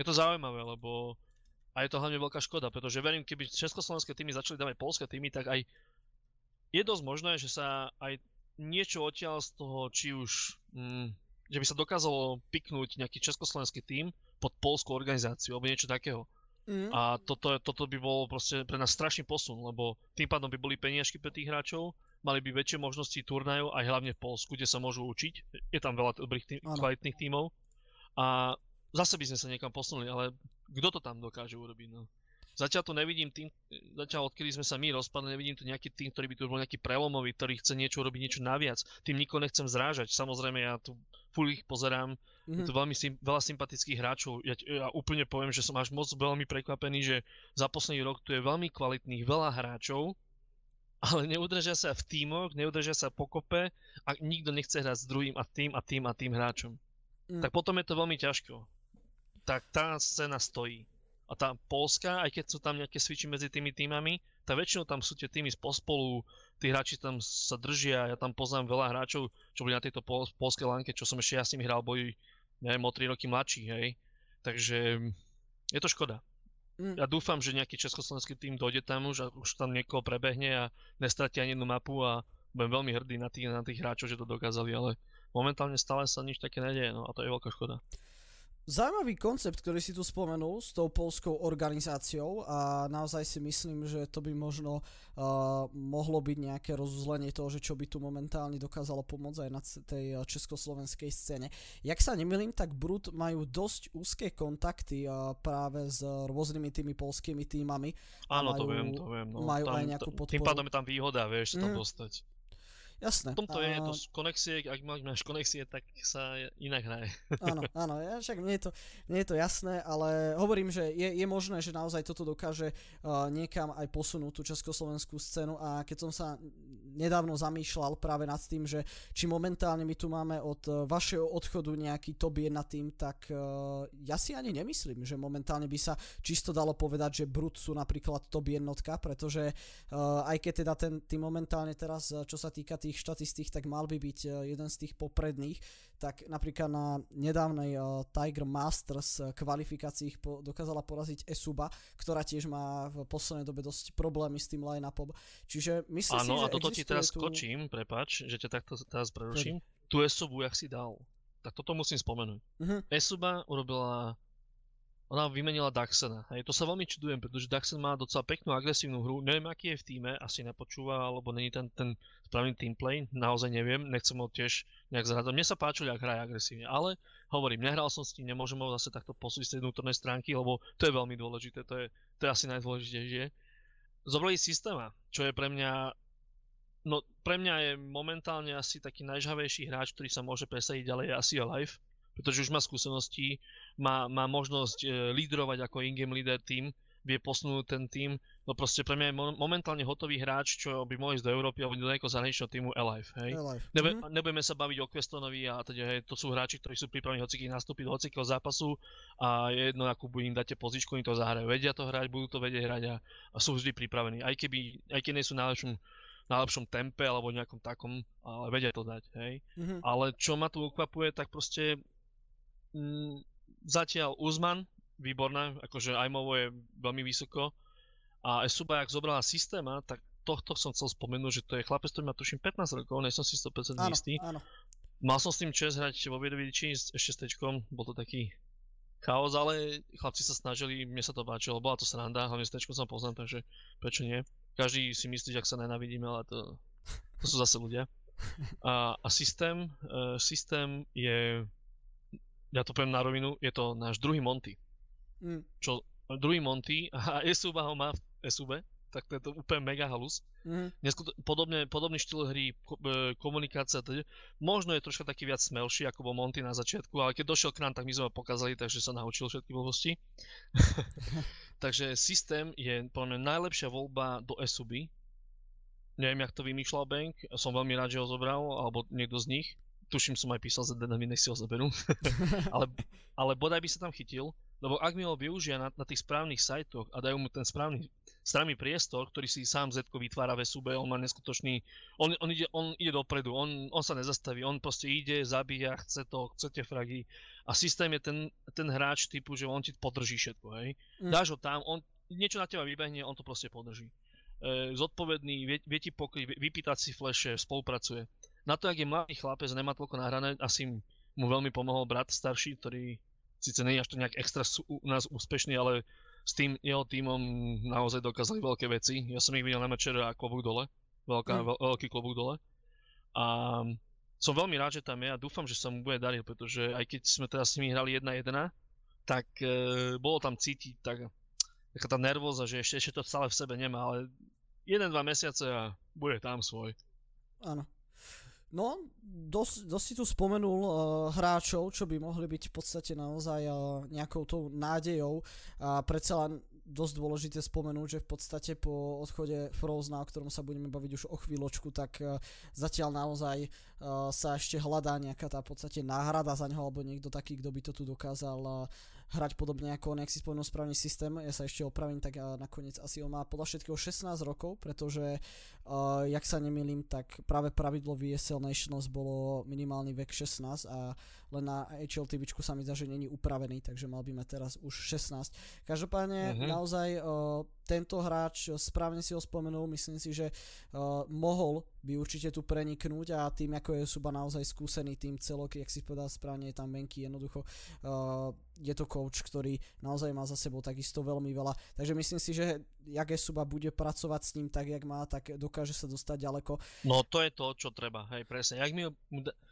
je to zaujímavé, lebo a je to hlavne veľká škoda, pretože verím, keby československé týmy začali dávať polské týmy, tak aj je dosť možné, že sa aj niečo odtiaľ z toho, či už, mm, že by sa dokázalo piknúť nejaký československý tým pod polskú organizáciu, alebo niečo takého. Mm. A toto, toto by bol proste pre nás strašný posun, lebo tým pádom by boli peniažky pre tých hráčov, mali by väčšie možnosti turnajov aj hlavne v Polsku, kde sa môžu učiť. Je tam veľa dobrých tým, kvalitných tímov. A zase by sme sa niekam posunuli, ale kto to tam dokáže urobiť? No? Zatiaľ tu nevidím tým, zatiaľ odkedy sme sa my rozpadli, nevidím tu nejaký tým, ktorý by tu bol nejaký prelomový, ktorý chce niečo robiť, niečo naviac. Tým nikoho nechcem zrážať. Samozrejme, ja tu full ich pozerám, mm-hmm. je to veľmi sim, veľa sympatických hráčov. Ja, ja úplne poviem, že som až moc veľmi prekvapený, že za posledný rok tu je veľmi kvalitných veľa hráčov, ale neudržia sa v tímoch, neudržia sa pokope a nikto nechce hrať s druhým a tým a tým a tým hráčom. Mm. Tak potom je to veľmi ťažko. Tak tá scéna stojí. A tá Polska, aj keď sú tam nejaké switchy medzi tými týmami, tak väčšinou tam sú tie týmy pospolu, tí hráči tam sa držia, ja tam poznám veľa hráčov, čo boli na tejto pol, polskej lanke, čo som ešte ja s nimi hral boj, neviem, o 3 roky mladší, hej. Takže je to škoda. Mm. Ja dúfam, že nejaký československý tým dojde tam už a už tam niekoho prebehne a nestratí ani jednu mapu a budem veľmi hrdý na tých, na tých hráčov, že to dokázali, ale momentálne stále sa nič také nedieje, no a to je veľká škoda. Zaujímavý koncept, ktorý si tu spomenul s tou polskou organizáciou a naozaj si myslím, že to by možno uh, mohlo byť nejaké rozuzlenie toho, že čo by tu momentálne dokázalo pomôcť aj na tej československej scéne. Jak sa nemýlim, tak Brut majú dosť úzke kontakty uh, práve s rôznymi tými polskými týmami. Áno, majú, to viem, to viem. No. Majú tam, aj nejakú podporu. Tým pádom je tam výhoda, vieš, sa tam mm. dostať. Jasné. V tomto a... je to z konexie, ak máš konexie, tak sa inak hraje. Áno, áno, ja však nie je, to, nie je to jasné, ale hovorím, že je, je možné, že naozaj toto dokáže uh, niekam aj posunúť tú československú scénu a keď som sa nedávno zamýšľal práve nad tým, že či momentálne my tu máme od uh, vašeho odchodu nejaký top 1 tým, tak uh, ja si ani nemyslím, že momentálne by sa čisto dalo povedať, že Brut sú napríklad top jednotka, pretože uh, aj keď teda ten tým momentálne teraz, čo sa týka tých štatistík, tak mal by byť jeden z tých popredných, tak napríklad na nedávnej uh, Tiger Masters kvalifikácii po, dokázala poraziť Esuba, ktorá tiež má v poslednej dobe dosť problémy s tým line-upom. Čiže myslím Áno, si, že a toto ti teraz tu... skočím, prepač, že ťa takto teraz preruším. Tu Esubu, jak si dal, tak toto musím spomenúť. Uh-huh. Esuba urobila ona vymenila Daxena. Hej, to sa veľmi čudujem, pretože Daxen má docela peknú agresívnu hru. Neviem, aký je v týme, asi nepočúva, alebo není ten, ten správny teamplay, naozaj neviem, nechcem ho tiež nejak zrádzať. Mne sa páčilo, ak hraje agresívne, ale hovorím, nehral som s tým, nemôžem ho zase takto posúdiť z tej vnútornej stránky, lebo to je veľmi dôležité, to je, to je asi najdôležitejšie. Zobrali systéma, čo je pre mňa No pre mňa je momentálne asi taký najžhavejší hráč, ktorý sa môže presadiť ďalej, je asi Alive pretože už má skúsenosti, má, má možnosť e, lídrovať ako in-game leader tým, vie posunúť ten tým. No proste pre mňa je momentálne hotový hráč, čo by mohol ísť do Európy alebo do nejakého zahraničného týmu Alive, hej. Alive. Nebe, mm-hmm. Nebudeme sa baviť o Questonovi a teda, hej, to sú hráči, ktorí sú pripravení hociký nastúpiť do hocikého zápasu a je jedno, akú im dáte pozičku, oni to zahrajú. Vedia to hrať, budú to vedieť hrať a, a sú vždy pripravení. Aj keby, aj keď nie sú najlepšom najlepšom tempe alebo nejakom takom, ale vedia to dať, hej. Mm-hmm. Ale čo ma tu ukvapuje, tak proste Mm, zatiaľ Uzman, výborná, akože Aimovo je veľmi vysoko. A Esuba, ak zobrala systéma, tak tohto som chcel spomenúť, že to je chlapec, ktorý má tuším 15 rokov, nie som si 100% áno, istý. Áno. Mal som s tým čas hrať vo Viedovidiči ešte s tečkom, bol to taký chaos, ale chlapci sa snažili, mne sa to páčilo, bola to sranda, hlavne s tečkom som poznám, takže prečo nie. Každý si myslí, že ak sa nenavidíme, ale to, to sú zase ľudia. A, a systém, uh, systém je ja to poviem na rovinu, je to náš druhý Monty. Mm. Čo druhý Monty a SUB ho má v SUB, tak to je to úplne mega halus. Mm. Neskut- podobne, podobný štýl hry, e, komunikácia, teda, možno je troška taký viac smelší, ako bol Monty na začiatku, ale keď došiel k nám, tak my sme ho pokazali, takže sa naučil všetky blbosti. takže systém je podľa mňa najlepšia voľba do SUB. Neviem, jak to vymýšľal Bank, som veľmi rád, že ho zobral, alebo niekto z nich tuším som aj písal za Denami, nech si ho zoberú. ale, ale bodaj by sa tam chytil, lebo ak mi ho využia na, na tých správnych sajtoch a dajú mu ten správny správny priestor, ktorý si sám Zetko vytvára v SUB, on má neskutočný, on, on, ide, on ide dopredu, on, on sa nezastaví, on proste ide, zabíja, chce to, chce tie fragy a systém je ten, ten hráč typu, že on ti podrží všetko, hej. Mm. Dáš ho tam, on niečo na teba vybehne, on to proste podrží. E, zodpovedný, vie, vie ti pokryť, vypýtať si fleše, spolupracuje na to, ak je mladý chlapec, nemá toľko nahrané, asi mu veľmi pomohol brat starší, ktorý síce nie je až to nejak extra u nás úspešný, ale s tým jeho týmom naozaj dokázali veľké veci. Ja som ich videl na mečere a klobúk dole, veľká, mm. veľ, veľký klobúk dole. A som veľmi rád, že tam je a dúfam, že sa mu bude dariť, pretože aj keď sme teraz s nimi hrali 1-1, tak e, bolo tam cítiť tak, taká tá nervóza, že ešte, ešte to stále v sebe nemá, ale 1-2 mesiace a bude tam svoj. Áno. No, dosť, dosť si tu spomenul uh, hráčov, čo by mohli byť v podstate naozaj uh, nejakou tou nádejou. A predsa len dosť dôležité spomenúť, že v podstate po odchode Frozna, o ktorom sa budeme baviť už o chvíľočku, tak uh, zatiaľ naozaj uh, sa ešte hľadá nejaká tá v podstate náhrada za neho, alebo niekto taký, kto by to tu dokázal uh, hrať podobne ako on, si spomenul správny systém, ja sa ešte opravím, tak a nakoniec asi on má podľa všetkého 16 rokov, pretože uh, jak sa nemýlim, tak práve pravidlo VSL Nationals bolo minimálny vek 16 a len na HL TV sa mi zdá, že není upravený, takže mal by mať teraz už 16. Každopádne uh-huh. naozaj uh, tento hráč, správne si ho spomenul, myslím si, že uh, mohol by určite tu preniknúť a tým ako je Suba naozaj skúsený tým celok, jak si povedal správne, je tam Menky, jednoducho uh, je to coach, ktorý naozaj má za sebou takisto veľmi veľa. Takže myslím si, že jak Suba bude pracovať s ním tak, jak má, tak dokáže sa dostať ďaleko. No to je to, čo treba, hej, presne. Jak mi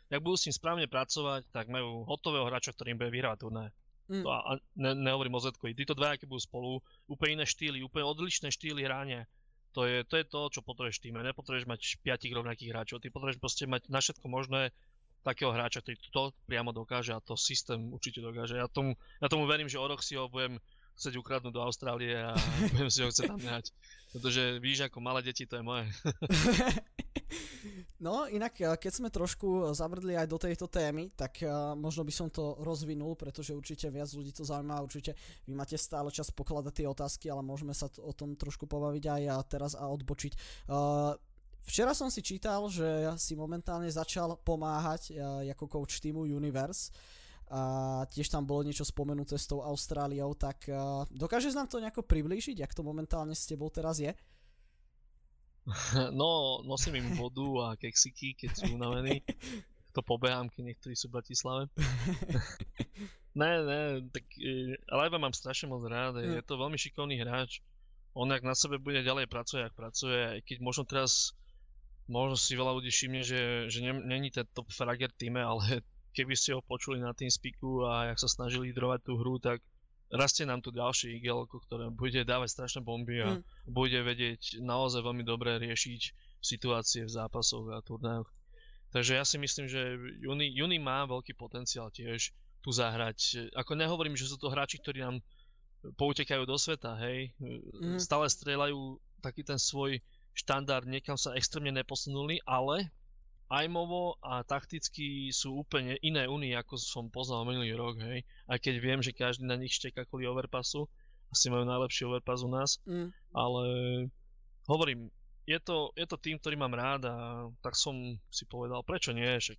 jak budú s ním správne pracovať, tak majú hotového hráča, ktorým bude vyhrávať turné. Mm. To a ne, nehovorím o Zetkovi. Títo dva, keď budú spolu, úplne iné štýly, úplne odlišné štýly hrania. To je, to je to, čo potrebuješ v týme. Nepotrebuješ mať piatich rovnakých hráčov. Ty potrebuješ proste mať na všetko možné takého hráča, ktorý to priamo dokáže a to systém určite dokáže. Ja tomu, ja tomu verím, že o rok si ho budem chcieť ukradnúť do Austrálie a budem si ho chcieť tam nehať. Pretože víš, ako malé deti, to je moje. No, inak keď sme trošku zabrdli aj do tejto témy, tak uh, možno by som to rozvinul, pretože určite viac ľudí to zaujíma, určite vy máte stále čas pokladať tie otázky, ale môžeme sa o tom trošku pobaviť aj teraz a odbočiť. Uh, Včera som si čítal, že si momentálne začal pomáhať ako coach týmu Universe a tiež tam bolo niečo spomenuté s tou Austráliou, tak dokážeš nám to nejako priblížiť, jak to momentálne s tebou teraz je? No, nosím im vodu a keksiky, keď sú unavení. To pobehám, keď niektorí sú v Bratislave. ne, ne, tak e, Live mám strašne moc rád, je to veľmi šikovný hráč. On ak na sebe bude ďalej pracovať, ak pracuje, aj keď možno teraz možno si veľa ľudí všimne, že, že není ten top frager týme, ale keby ste ho počuli na tým spiku a jak sa snažili lídrovať tú hru, tak rastie nám tu ďalší igel, ktoré bude dávať strašné bomby a mm. bude vedieť naozaj veľmi dobre riešiť situácie v zápasoch a turnajoch. Takže ja si myslím, že Juni, Juni má veľký potenciál tiež tu zahrať. Ako nehovorím, že sú to hráči, ktorí nám poutekajú do sveta, hej. Mm. Stále strieľajú taký ten svoj štandard niekam sa extrémne neposunuli, ale ajmovo a takticky sú úplne iné unie, ako som poznal minulý rok, hej. Aj keď viem, že každý na nich šteka kvôli overpassu, asi majú najlepší overpass u nás, mm. ale hovorím, je to, je to tým, ktorý mám rád a tak som si povedal, prečo nie, však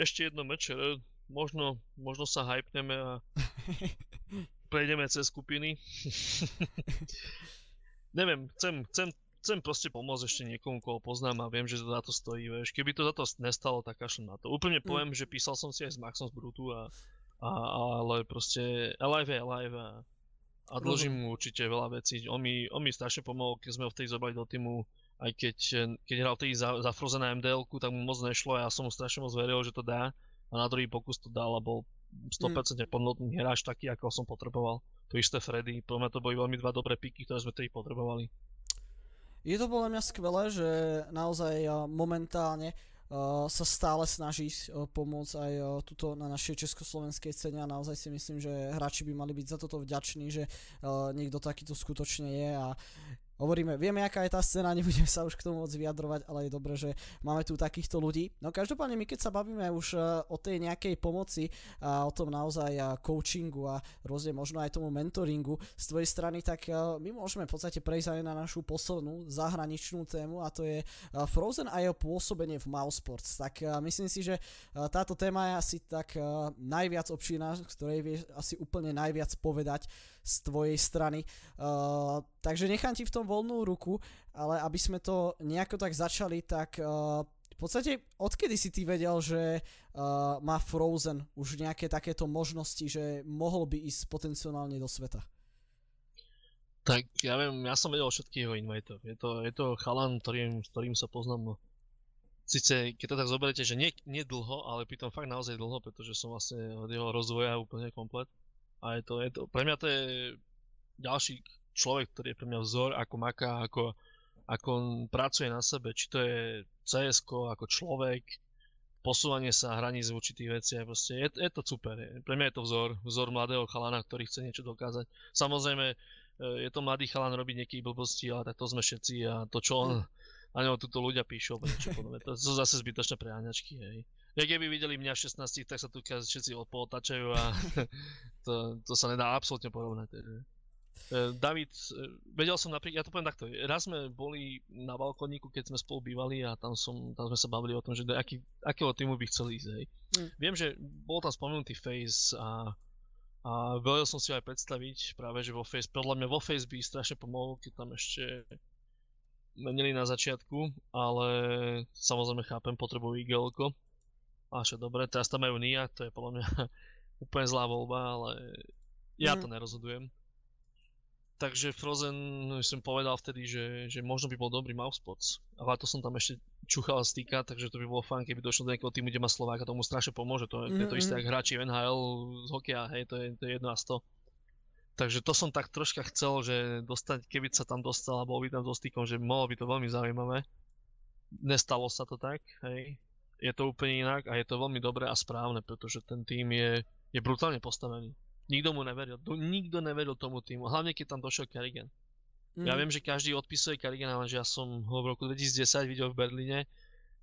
ešte jedno mečer, možno, možno sa hypneme a prejdeme cez skupiny. Neviem, chcem, chcem chcem proste pomôcť ešte niekomu, koho poznám a viem, že to za to stojí, vieš. Keby to za to nestalo, tak kašlem na to. Úplne mm. poviem, mm. že písal som si aj s Maxom z Brutu a, a, ale proste Alive je Alive a, a dlžím mu určite veľa vecí. On mi, on mi strašne pomohol, keď sme ho vtedy zobrali do týmu, aj keď, keď hral vtedy za, za Frozen mdl tak mu moc nešlo a ja som mu strašne moc veril, že to dá a na druhý pokus to dal a bol 100% mm. plnotný hráč taký, ako som potreboval. To isté Freddy, pre mňa to boli veľmi dva dobré piky, ktoré sme tedy potrebovali. Je to podľa mňa skvelé, že naozaj momentálne uh, sa stále snaží uh, pomôcť aj tuto na našej československej scéne a naozaj si myslím, že hráči by mali byť za toto vďační, že niekto takýto skutočne je a hovoríme, vieme, aká je tá scéna, nebudeme sa už k tomu moc vyjadrovať, ale je dobré, že máme tu takýchto ľudí. No každopádne my keď sa bavíme už e, o tej nejakej pomoci a o tom naozaj coachingu a rôzne možno aj tomu mentoringu z tvojej strany, tak e, my môžeme v podstate prejsť aj na našu poslednú zahraničnú tému a to je e, Frozen a jeho pôsobenie v Mousesports. Tak myslím si, že táto téma je asi tak najviac obšína, z ktorej vieš asi úplne najviac povedať z tvojej strany. Uh, takže nechám ti v tom voľnú ruku, ale aby sme to nejako tak začali, tak uh, v podstate odkedy si ty vedel, že uh, má Frozen už nejaké takéto možnosti, že mohol by ísť potenciálne do sveta? Tak ja viem, ja som vedel všetkých jeho invitov. Je to, je to chalan, ktorým, s ktorým sa poznám. No. Sice, keď to tak zoberete, že nie, nie dlho, ale pritom fakt naozaj dlho, pretože som vlastne od jeho rozvoja úplne komplet. A je to, je to, pre mňa to je ďalší človek, ktorý je pre mňa vzor, ako maká, ako, ako on pracuje na sebe, či to je cs ako človek, posúvanie sa hraníc v určitých veciach, proste je, je to super. Je, pre mňa je to vzor, vzor mladého chalana, ktorý chce niečo dokázať. Samozrejme, e, je to mladý chalan robiť nejaké blbosti, ale tak to sme všetci a to, čo on, a neho tuto ľudia píšu, niečo podobné, to sú zase zbytočné preháňačky, hej. Ja keby videli mňa v 16, tak sa tu všetci odpotačajú a to, to sa nedá absolútne porovnať. Takže. E, David, e, vedel som napríklad, ja to poviem takto, raz sme boli na balkóniku, keď sme spolu bývali a tam, som, tam sme sa bavili o tom, že do aký, akého týmu by chceli ísť. Hej. Mm. Viem, že bol tam spomenutý Face a, a vedel som si aj predstaviť práve, že vo Face, podľa mňa vo Face by strašne pomohol, keď tam ešte menili na začiatku, ale samozrejme chápem, potrebujú igelko čo dobre, teraz tam majú Nia, to je podľa mňa úplne zlá voľba, ale ja mm. to nerozhodujem. Takže Frozen som povedal vtedy, že, že možno by bol dobrý Mousebots. Ale to som tam ešte čuchal stýka, takže to by bolo fajn, keby došlo do nejakého týmu, kde má Slováka, tomu strašne pomôže. To, mm-hmm. je to isté, mm-hmm. ako hráči NHL z hokeja, hej, to je, to je jedno a sto. Takže to som tak troška chcel, že dostať, keby sa tam dostal a bol by tam so stýkom, že mohlo by to veľmi zaujímavé. Nestalo sa to tak, hej je to úplne inak a je to veľmi dobré a správne, pretože ten tým je, je brutálne postavený. Nikto mu neveril, nikto neveril tomu týmu, hlavne keď tam došiel Kerrigan. Mm. Ja viem, že každý odpisuje Karigan, ale že ja som ho v roku 2010 videl v Berlíne,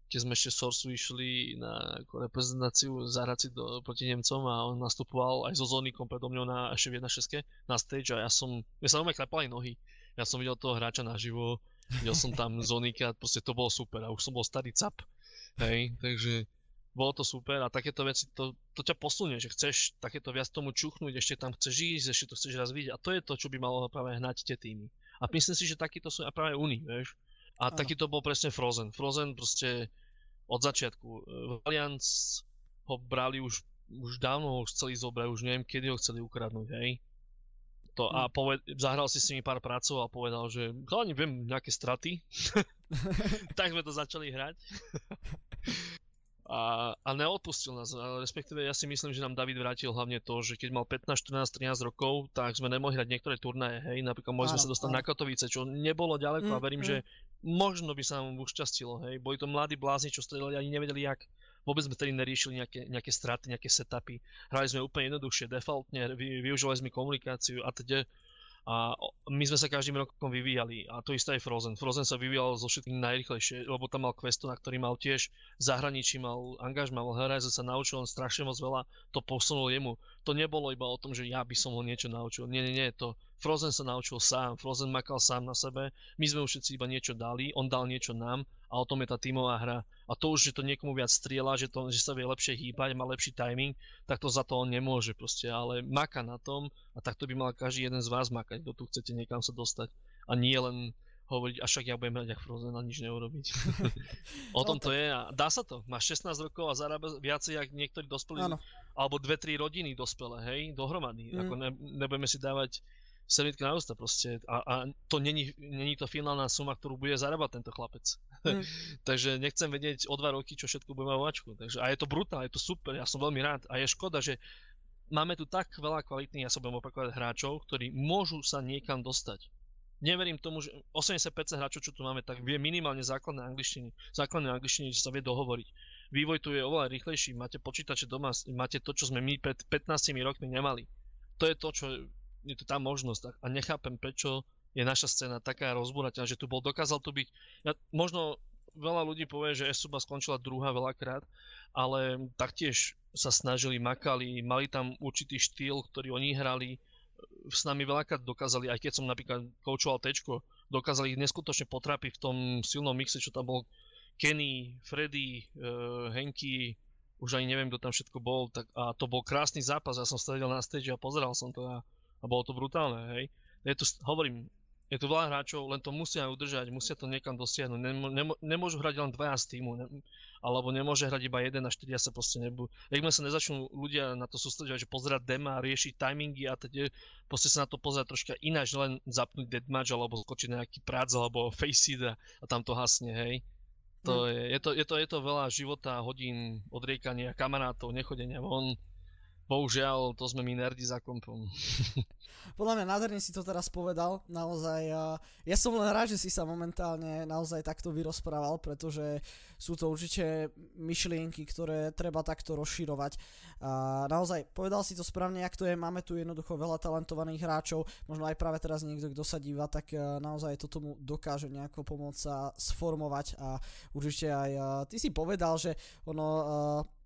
keď sme ešte Sorsu išli na reprezentáciu zahrať si do, proti Nemcom a on nastupoval aj so Zonikom predo mňou na, ešte v 1.6 na stage a ja som, mne sa normálne klepali nohy. Ja som videl toho hráča naživo, videl som tam Zonika, proste to bolo super a už som bol starý cap. Hej, takže bolo to super a takéto veci, to, to ťa posunie, že chceš takéto viac tomu čuchnúť, ešte tam chceš ísť, ešte to chceš raz vidieť a to je to, čo by malo práve hnať tie týmy. A myslím si, že takýto sú aj práve Uni, vieš. A ano. taký to bol presne Frozen. Frozen proste od začiatku. E, Valiant ho brali už, už dávno ho chceli zobrať, už neviem kedy ho chceli ukradnúť, hej. To, a hm. poved, zahral si s nimi pár prácov a povedal, že hlavne viem nejaké straty. tak sme to začali hrať. a, a neodpustil nás. Respektíve ja si myslím, že nám David vrátil hlavne to, že keď mal 15, 14, 13 rokov, tak sme nemohli hrať niektoré turnaje, hej, napríklad mohli sme sa dostať na Katovice, čo nebolo ďaleko mm, a verím, mm. že možno by sa nám ušťastilo, hej. Boli to mladí blázni, čo strelili, ani nevedeli jak. Vôbec sme tedy neriešili nejaké, nejaké straty, nejaké setupy. Hrali sme úplne jednoduchšie, defaultne, vy, využívali sme komunikáciu a teda a my sme sa každým rokom vyvíjali a to isté aj Frozen. Frozen sa vyvíjal zo všetkým najrychlejšie, lebo tam mal questo, na ktorý mal tiež zahraničí, mal angažma, mal sa naučil on strašne moc veľa, to posunul jemu. To nebolo iba o tom, že ja by som ho niečo naučil. Nie, nie, nie, to Frozen sa naučil sám, Frozen makal sám na sebe, my sme už všetci iba niečo dali, on dal niečo nám a o tom je tá tímová hra. A to už, že to niekomu viac strieľa, že, to, že sa vie lepšie hýbať, má lepší timing, tak to za to on nemôže proste, ale maka na tom a takto by mal každý jeden z vás makať, kto tu chcete niekam sa dostať. A nie len hovoriť, až však ja budem hrať jak Frozen a nič neurobiť. o tom no, to je a dá sa to. Máš 16 rokov a zarába viacej, jak niektorí dospelí, alebo dve, tri rodiny dospelé, hej, dohromady. Mm. Ako ne, nebudeme si dávať servítky na ústa proste. A, a to není, není to finálna suma, ktorú bude zarábať tento chlapec. Mm. Takže nechcem vedieť o dva roky, čo všetko bude mať vačku. Takže, a je to brutálne, je to super, ja som veľmi rád. A je škoda, že máme tu tak veľa kvalitných, ja sa budem opakovať, hráčov, ktorí môžu sa niekam dostať. Neverím tomu, že 80% hráčov, čo tu máme, tak vie minimálne základné angličtiny. Základné angličtiny, že sa vie dohovoriť. Vývoj tu je oveľa rýchlejší, máte počítače doma, máte to, čo sme my pred 15 rokmi nemali. To je to, čo je to tá možnosť a nechápem, prečo je naša scéna taká rozbúrateľná, že tu bol, dokázal tu byť, ja, možno veľa ľudí povie, že Esuba skončila druhá veľakrát, ale taktiež sa snažili, makali, mali tam určitý štýl, ktorý oni hrali, s nami veľakrát dokázali, aj keď som napríklad koučoval Tečko, dokázali ich neskutočne potrapiť v tom silnom mixe, čo tam bol Kenny, Freddy, uh, Henky, už ani neviem, kto tam všetko bol, tak, a to bol krásny zápas, ja som stredil na stage a pozeral som to a a bolo to brutálne, hej. Je to, hovorím, je tu veľa hráčov, len to musia udržať, musia to niekam dosiahnuť. Nemo, nemo, nemôžu hrať len dvaja z týmu, ne, alebo nemôže hrať iba jeden a štyria sa proste nebudú. Jakmile sa nezačnú ľudia na to sústredovať, že pozerať dema, riešiť timingy a teď proste sa na to pozerať troška ináč, len zapnúť deadmatch alebo skočiť nejaký prác alebo face a, a tam to hasne, hej. To mm. je, je, to, je, to, je to veľa života, hodín, odriekania, kamarátov, nechodenia von, Bohužiaľ, to sme my nerdi za kompom. Podľa mňa nádherne si to teraz povedal, naozaj. Ja som len rád, že si sa momentálne naozaj takto vyrozprával, pretože sú to určite myšlienky, ktoré treba takto rozširovať. A naozaj, povedal si to správne, ak to je, máme tu jednoducho veľa talentovaných hráčov, možno aj práve teraz niekto, kto sa díva, tak naozaj to tomu dokáže nejako pomôcť sa sformovať a určite aj ty si povedal, že ono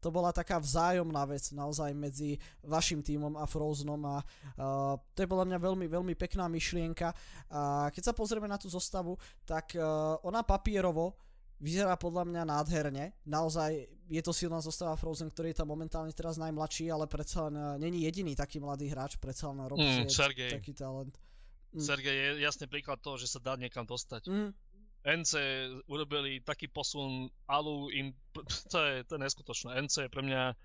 to bola taká vzájomná vec naozaj medzi vašim tímom a Frozenom a uh, to je podľa mňa veľmi, veľmi pekná myšlienka a keď sa pozrieme na tú zostavu, tak uh, ona papierovo vyzerá podľa mňa nádherne. Naozaj je to silná zostava Frozen, ktorý je tam momentálne teraz najmladší, ale predsa len uh, není jediný taký mladý hráč, predsa len mm, Sergej. taký talent. Mm. Sergej je jasný príklad toho, že sa dá niekam dostať. Mm. NC urobili taký posun, Alu im, to je, to je neskutočné. NC je pre mňa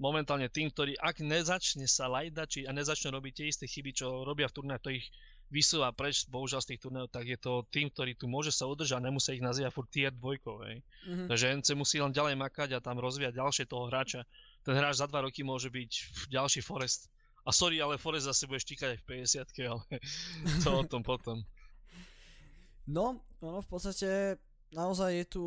momentálne tým, ktorý ak nezačne sa lajdačiť a nezačne robiť tie isté chyby, čo robia v turnajoch, to ich vysúva preč, bohužiaľ z tých turnajov, tak je to tým, ktorý tu môže sa udržať a nemusí ich nazývať furt tier dvojkou, hej. Mm-hmm. Takže NC musí len ďalej makať a tam rozvíjať ďalšie toho hráča. Ten hráč za dva roky môže byť ďalší Forest. A sorry, ale Forest zase bude štíkať aj v 50 ale to o tom potom. No, ono v podstate naozaj je tu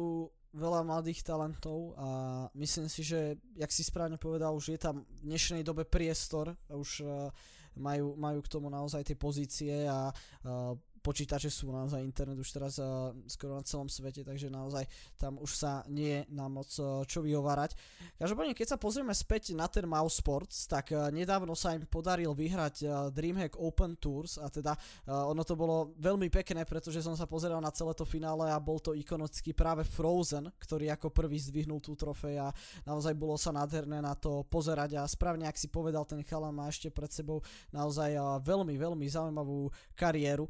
veľa mladých talentov a myslím si, že, jak si správne povedal, už je tam v dnešnej dobe priestor, už uh, majú, majú k tomu naozaj tie pozície a uh, počítače sú naozaj internet už teraz uh, skoro na celom svete, takže naozaj tam už sa nie je na moc uh, čo vyhovárať. Každopádne, keď sa pozrieme späť na ten Mouse Sports, tak uh, nedávno sa im podaril vyhrať uh, Dreamhack Open Tours a teda uh, ono to bolo veľmi pekné, pretože som sa pozeral na celé to finále a bol to ikonický práve Frozen, ktorý ako prvý zdvihnul tú trofej a naozaj bolo sa nádherné na to pozerať a správne, ak si povedal, ten chalan má ešte pred sebou naozaj uh, veľmi, veľmi zaujímavú kariéru.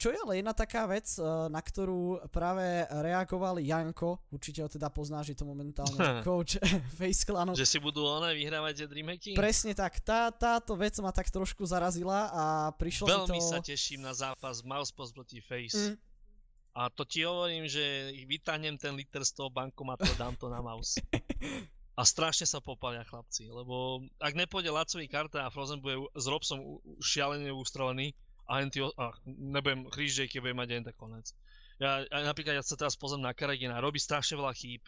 Čo je ale jedna taká vec, na ktorú práve reagoval Janko, určite ho teda poznáš, je to momentálne coach Face Clanu. Že si budú one vyhrávať Dreamhacky? Presne tak, tá, táto vec ma tak trošku zarazila a prišlo Veľmi mi to... sa teším na zápas Mousepost proti Face. Mm. A to ti hovorím, že vytáhnem ten liter z toho bankomatu a dám to na mouse. A strašne sa popalia chlapci, lebo ak nepôjde Lacový karta a Frozen bude s Robsom šialene ustrelený, a len ty, a nebudem že keď budem mať jeden konec. Ja, ja, napríklad ja sa teraz pozriem na Karagina, robí strašne veľa chýb,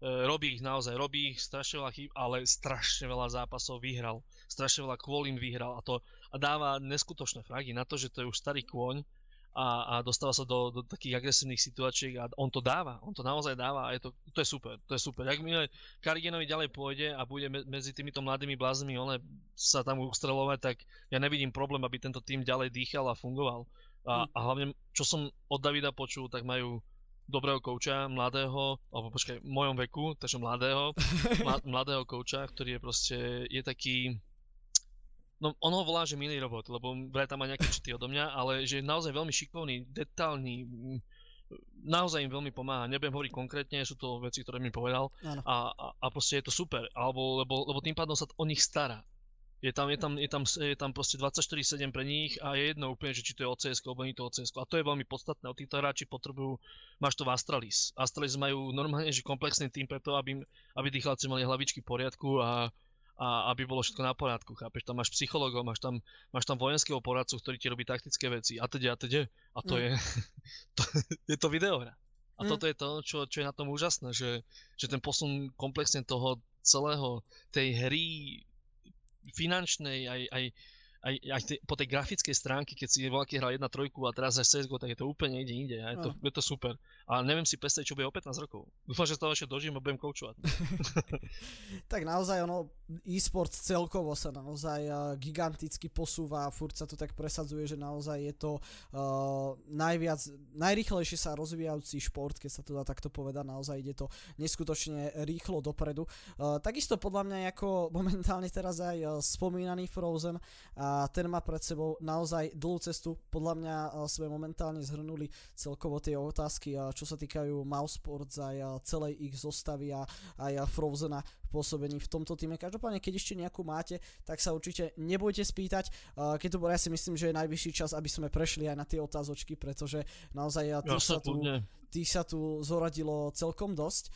e, robí ich naozaj, robí ich strašne veľa chýb, ale strašne veľa zápasov vyhral, strašne veľa kvôlim vyhral a to a dáva neskutočné fragy na to, že to je už starý kôň, a, a dostáva sa do, do takých agresívnych situácií a on to dáva, on to naozaj dáva a je to, to je super, to je super. Ak mi Karigenovi ďalej pôjde a bude me, medzi týmito mladými bláznami one sa tam ustrelovať, tak ja nevidím problém, aby tento tým ďalej dýchal a fungoval. A, hm. a hlavne, čo som od Davida počul, tak majú dobrého kouča, mladého, alebo počkaj, v mojom veku, takže mladého, mladého kouča, ktorý je proste, je taký, No on ho volá, že milý robot, lebo vraj tam má nejaké čity odo mňa, ale že je naozaj veľmi šikovný, detailný, naozaj im veľmi pomáha. Nebudem hovoriť konkrétne, sú to veci, ktoré mi povedal a, a, a proste je to super, alebo, lebo, lebo tým pádom sa o nich stará. Je tam, je tam, je tam, je tam proste 24-7 pre nich a je jedno úplne, že či to je OCS alebo nie to OCS. A to je veľmi podstatné. O týchto hráči potrebujú, máš to v Astralis. Astralis majú normálne, že komplexný tým preto, aby, aby tí chlapci mali hlavičky v poriadku a, a aby bolo všetko na poriadku, chápeš? Tam máš psychologov, máš tam, máš tam vojenského poradcu, ktorý ti robí taktické veci a teď a teď. A to mm. je, to, je to videohra. A mm. toto je to, čo, čo je na tom úžasné, že, že ten posun komplexne toho celého, tej hry finančnej, aj, aj, aj, aj te, po tej grafickej stránke, keď si voľaký hral 1.3 a teraz aj CSGO, tak je to úplne ide inde je to, no. je to super. A neviem si predstaviť, čo bude o 15 rokov. Dúfam, že to ešte dožijem a budem koučovať. tak naozaj ono, e-sport celkovo sa naozaj uh, giganticky posúva a furt sa to tak presadzuje, že naozaj je to uh, najviac, najrýchlejšie sa rozvíjajúci šport, keď sa to dá takto povedať, naozaj ide to neskutočne rýchlo dopredu. Uh, takisto podľa mňa ako momentálne teraz aj spomínaný Frozen a ten má pred sebou naozaj dlhú cestu. Podľa mňa sme momentálne zhrnuli celkovo tie otázky čo sa týkajú Mousesports aj celej ich zostavy a aj Frozena pôsobení v tomto týme. Každopádne, keď ešte nejakú máte, tak sa určite nebojte spýtať. Keď to bolo, ja si myslím, že je najvyšší čas, aby sme prešli aj na tie otázočky, pretože naozaj tých, ja sa, tu, tých sa tu zoradilo celkom dosť.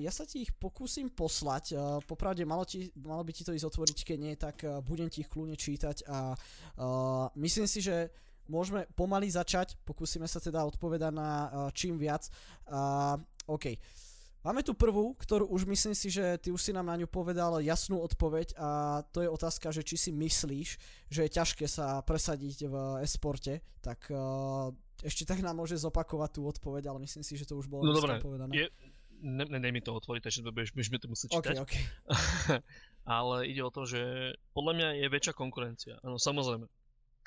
ja sa ti ich pokúsim poslať. popravde, malo, ti, malo by ti to ísť otvoriť, keď nie, tak budem ti ich kľúne čítať a myslím si, že môžeme pomaly začať, pokúsime sa teda odpovedať na uh, čím viac. Uh, OK. Máme tu prvú, ktorú už myslím si, že ty už si nám na ňu povedal jasnú odpoveď a to je otázka, že či si myslíš, že je ťažké sa presadiť v esporte, tak uh, ešte tak nám môže zopakovať tú odpoveď, ale myslím si, že to už bolo no, dobré. povedané. Je, ne, ne, ne mi to otvoriť, takže budeš, budeme to musieť čítať. Okay, okay. ale ide o to, že podľa mňa je väčšia konkurencia. Áno, samozrejme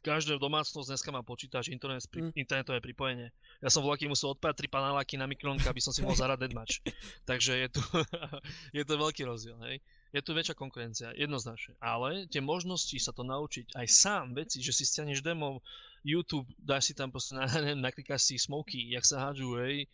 každá domácnosť dneska má počítač, internet, mm. internetové pripojenie. Ja som vlaky musel odpájať tri paneláky na mikronka, aby som si mohol zahrať deadmatch. Takže je tu, je to veľký rozdiel, hej. Je tu väčšia konkurencia, jednoznačne. Ale tie možnosti sa to naučiť aj sám, veci, že si stiahneš demo, YouTube, dáš si tam proste, na, neviem, naklikáš si smoky, jak sa hádžu, hej,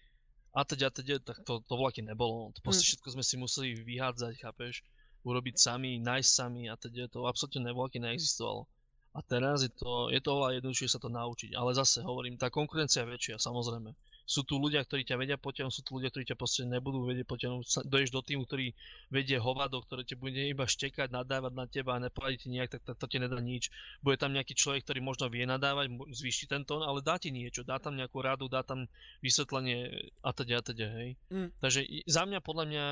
a teď a teď, tak to, to vlaky nebolo. To proste mm. všetko sme si museli vyhádzať, chápeš, urobiť sami, nájsť sami a teď to absolútne nevlaky neexistovalo. A teraz je to, je to oveľa jednoduchšie sa to naučiť. Ale zase hovorím, tá konkurencia je väčšia, samozrejme. Sú tu ľudia, ktorí ťa vedia potiahnuť, sú tu ľudia, ktorí ťa proste nebudú vedieť potiahnuť. Doješ do týmu, ktorý vedie hovado, ktoré ťa bude iba štekať, nadávať na teba a neporadí ti nejak, tak, tak to ti nedá nič. Bude tam nejaký človek, ktorý možno vie nadávať, zvýši ten tón, ale dá ti niečo, dá tam nejakú radu, dá tam vysvetlenie a teda a teda, hej. Mm. Takže za mňa, podľa mňa,